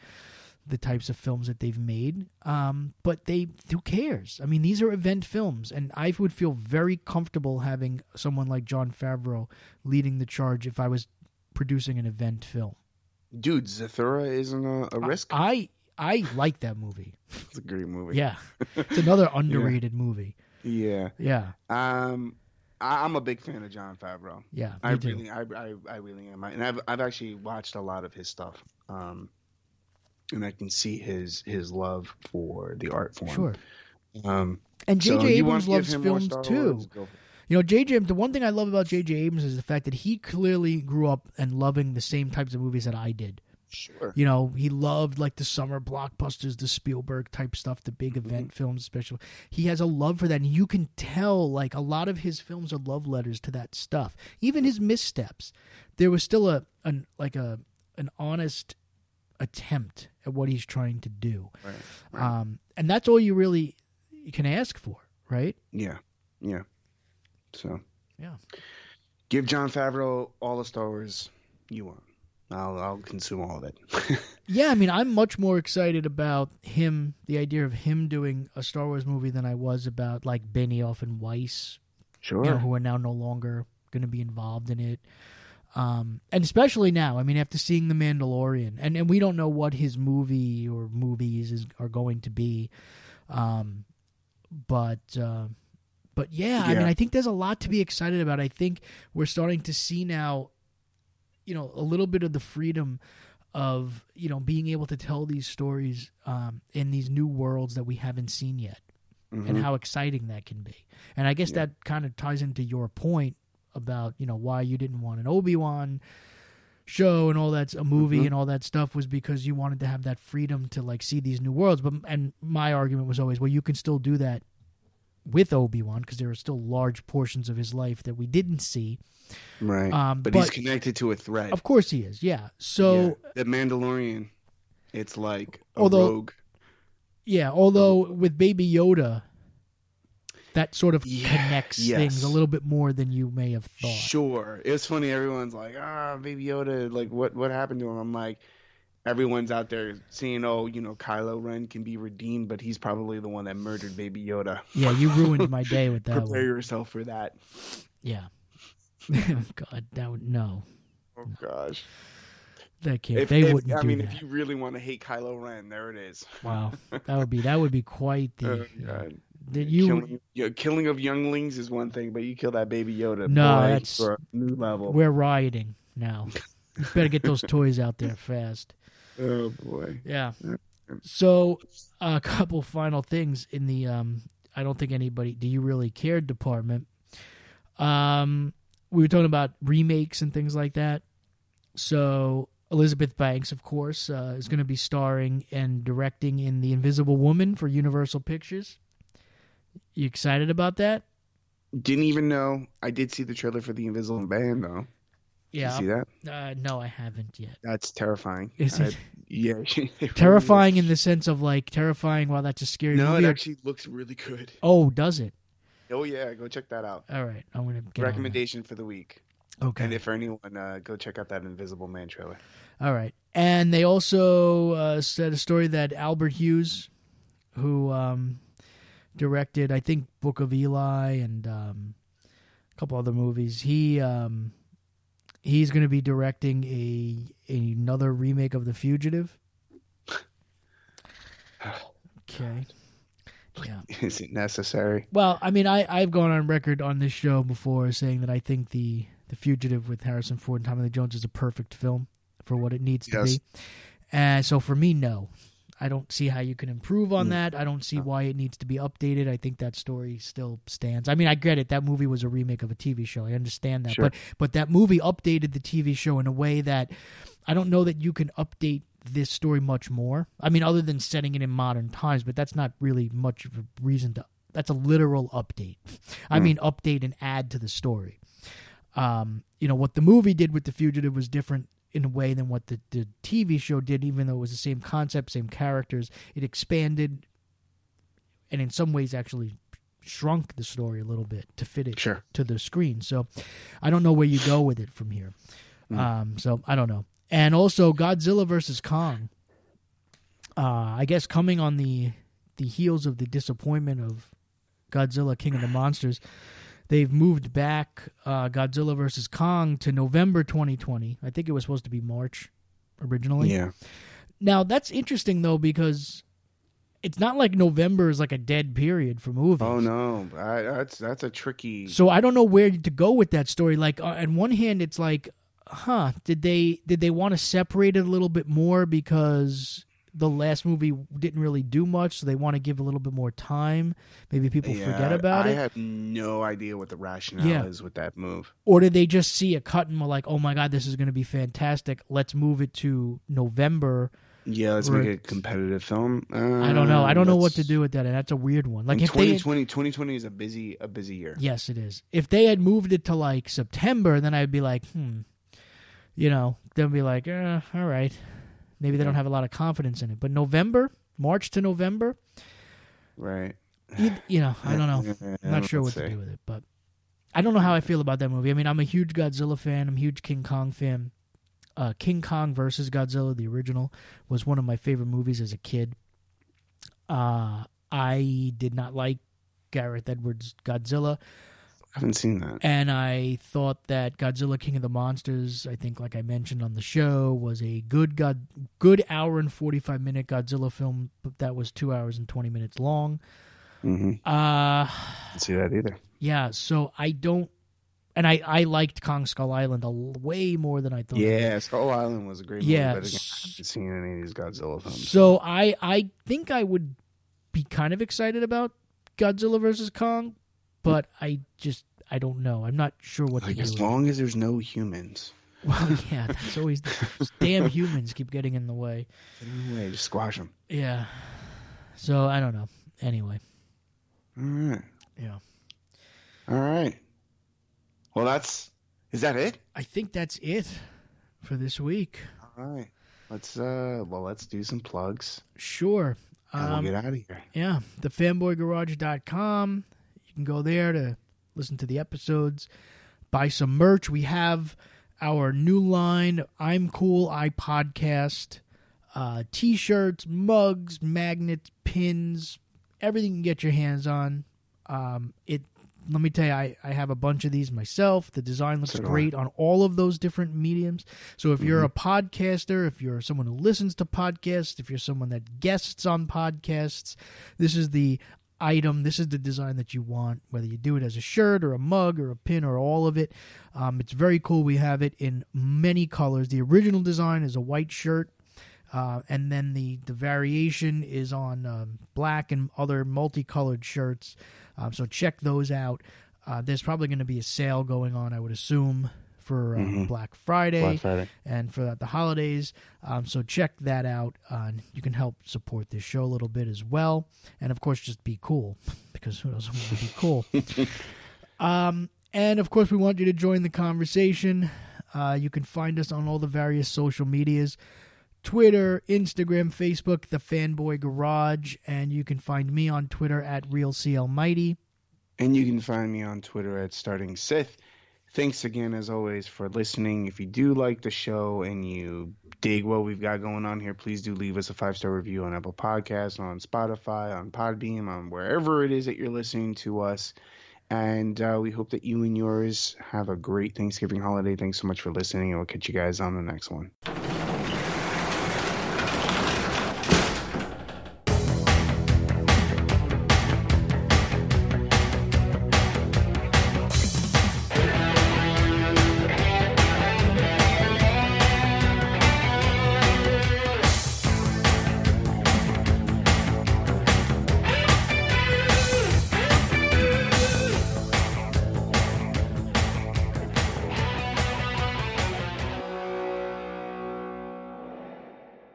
the types of films that they've made. Um, but they who cares? I mean, these are event films, and I would feel very comfortable having someone like Jon Favreau leading the charge if I was producing an event film. Dude, Zathura isn't a, a risk. I I like that movie. it's a great movie. Yeah, it's another underrated movie. Yeah. Yeah, Um, I, I'm a big fan of Jon Favreau. yeah, I really, I, I, I really am. I, and I've, I've actually watched a lot of his stuff. Um, and I can see his his love for the art form. Sure. Um, And so J.J. wanna Abrams loves films too. Wars? Go for it. You know, J.J. The one thing I love about J.J. Abrams is the fact that he clearly grew up and loving the same types of movies that I did. Sure. You know, he loved like the summer blockbusters, the Spielberg type stuff, the big Mm-hmm. event films, especially. He has a love for that, and you can tell like a lot of his films are love letters to that stuff. Even his missteps, there was still a an like a an honest attempt at what he's trying to do. Right. right. Um, and that's all you really you can ask for, right? yeah. Yeah. So. Yeah. Give Jon Favreau all the Star Wars you want. I'll I'll consume all of it. Yeah, I mean, I'm much more excited about him, the idea of him doing a Star Wars movie than I was about like Benioff and Weiss, sure. you know, who are now no longer going to be involved in it. Um, and especially now, I mean, after seeing The Mandalorian, and, and we don't know what his movie or movies is, are going to be, um, but uh, but yeah, I mean, I think there's a lot to be excited about. I think we're starting to see now, you know, a little bit of the freedom of you know being able to tell these stories um, in these new worlds that we haven't seen yet Mhm. and how exciting that can be. And I guess Yeah. that kind of ties into your point about you know why you didn't want an Obi Wan show and all that's a movie Mhm. and all that stuff was because you wanted to have that freedom to like see these new worlds. But and my argument was always, well, you can still do that with Obi Wan because there are still large portions of his life that we didn't see. right. Um, but, but, he's connected to a thread. of course he is, yeah. So Yeah. the Mandalorian, it's like a Although- rogue. Yeah, although with Baby Yoda, that sort of Yeah, connects yes. things a little bit more than you may have thought. Sure. It's funny. Everyone's like, ah, Baby Yoda, like, what, what happened to him? I'm like, everyone's out there saying, oh, you know, Kylo Ren can be redeemed, but he's probably the one that murdered Baby Yoda. Yeah, you ruined my day with that Prepare one. yourself for that. Yeah. God, that would no. Oh, gosh. That can't. If, they if- wouldn't I do mean, that. if you really want to hate Kylo Ren, there it is. Wow, that would be that would be quite the. Oh. Did you? killing, yeah, killing of younglings is one thing, but you kill that Baby Yoda, No, boy, that's- for a new level. We're rioting now. You better get those toys out there fast. Oh boy. Yeah. So a couple final things in the um. I don't think anybody. Do you really care? Department. Um, we were talking about remakes and things like that. So Elizabeth Banks, of course, uh, is going to be starring and directing in The Invisible Woman for Universal Pictures. You excited about that? Didn't even know. I did see the trailer for the Invisible Man though. Yeah. You see that? Uh, no, I haven't yet. That's terrifying. Is I- it yeah. it terrifying is. in the sense of like terrifying? Wow, that's a scary No, movie. it or- actually looks really good. oh, does it? Oh yeah, go check that out. All right, I'm gonna Recommendation for the week. Okay. And if for anyone, uh, go check out that Invisible Man trailer. All right. And they also uh, said a story that Albert Hughes, who um, directed, I think, Book of Eli and um, a couple other movies, he um, he's going to be directing a another remake of The Fugitive. Okay. Yeah. Is it necessary? Well, I mean, I I've gone on record on this show before saying that I think the the Fugitive with Harrison Ford and Tommy Lee Jones is a perfect film for what it needs to be. And uh, so for me, no, I don't see how you can improve on Mm. that. I don't see why it needs to be updated. I think that story still stands. I mean, I get it. That movie was a remake of a TV show. I understand that, Sure. but but that movie updated the TV show in a way that I don't know that you can update this story much more. I mean, other than setting it in modern times, but that's not really much of a reason to. That's a literal update. I Mm. mean, update and add to the story. Um, you know what the movie did with the fugitive was different in a way than what the, the TV show did, even though it was the same concept, same characters. It expanded, and in some ways, actually shrunk the story a little bit to fit it Sure. to the screen. So I don't know where you go with it from here. Mm. Um, so I don't know. And also Godzilla versus Kong. Uh, I guess coming on the the heels of the disappointment of Godzilla King of the Monsters, they've moved back uh, Godzilla versus Kong to November 2020. I think it was supposed to be March originally. Yeah. Now that's interesting though because it's not like November is like a dead period for movies. Oh no, I, that's that's a tricky. So I don't know where to go with that story. Like uh, on one hand, it's like, huh? Did they did they want to separate it a little bit more because the last movie didn't really do much, so they want to give a little bit more time. Maybe people Yeah, forget about I it. I have no idea what the rationale Yeah. is with that move. Or did they just see a cut and were like, "Oh my god, this is going to be fantastic. Let's move it to November." Yeah, let's make a competitive film. Uh, I don't know. I don't know what to do with that. And that's a weird one. Like if they had- 2020, 2020 is a busy a busy year. Yes, it is. If they had moved it to like September, then I'd be like, hmm. You know, they'll be like, eh, all right. Maybe they don't have a lot of confidence in it. But November, March to November, Right. you, you know, I don't know. I'm not sure what to do with it. But I don't know how I feel about that movie. I mean, I'm a huge Godzilla fan. I'm a huge King Kong fan. Uh, King Kong versus Godzilla, the original, was one of my favorite movies as a kid. Uh, I did not like Gareth Edwards' Godzilla. I haven't seen that. And I thought that Godzilla King of the Monsters, I think like I mentioned on the show, was a good god good hour and 45 minute Godzilla film, but that was 2 hours and 20 minutes long. Mm-hmm. Uh Didn't see that either. yeah, so I don't and I I liked Kong Skull Island a l- way more than I thought. Yeah, Skull Island was a great movie, Yeah, but again, I haven't seen any of these Godzilla films. So I I think I would be kind of excited about Godzilla versus Kong, but I just I don't know. I'm not sure what like to do. as long as there's no humans, Well, yeah, that's always the damn humans keep getting in the way. get in the way, just squash them. Yeah. So I don't know. Anyway, All right, yeah. all right. Well, that's is that it? I think that's it for this week. All right. Let's uh, well, let's do some plugs Sure. Um, we'll get out of here. yeah, thefanboygarage.com. You can go there to listen to the episodes, buy some merch. We have our new line, I'm Cool, I Podcast, uh, t shirts, mugs, magnets, pins, everything you can get your hands on. Um, it let me tell you, I, I have a bunch of these myself. The design looks So great on all of those different mediums. So if you're a podcaster, if you're someone who listens to podcasts, if you're someone that guests on podcasts, this is the item. This is the design that you want, whether you do it as a shirt or a mug or a pin or all of it. Um, it's very cool. We have it in many colors. The original design is a white shirt. Uh, and then the, the variation is on um, black and other multicolored shirts. Um, so check those out. Uh, there's probably going to be a sale going on, I would assume, for uh, Mhm. Black Friday Black Friday. and for the holidays. Um, so check that out. Uh, you can help support this show a little bit as well. And of course, just be cool because who doesn't want to be cool? um, and of course, we want you to join the conversation. Uh, you can find us on all the various social medias. Twitter, Instagram, Facebook, The Fanboy Garage, and you can find me on Twitter at RealCLMighty. And you can find me on Twitter at Starting Sith. Thanks again, as always, for listening. If you do like the show and you dig what we've got going on here, please do leave us a five star review on Apple Podcasts, on Spotify, on Podbean, on wherever it is that you're listening to us. And uh, we hope that you and yours have a great Thanksgiving holiday. Thanks so much for listening, and we'll catch you guys on the next one.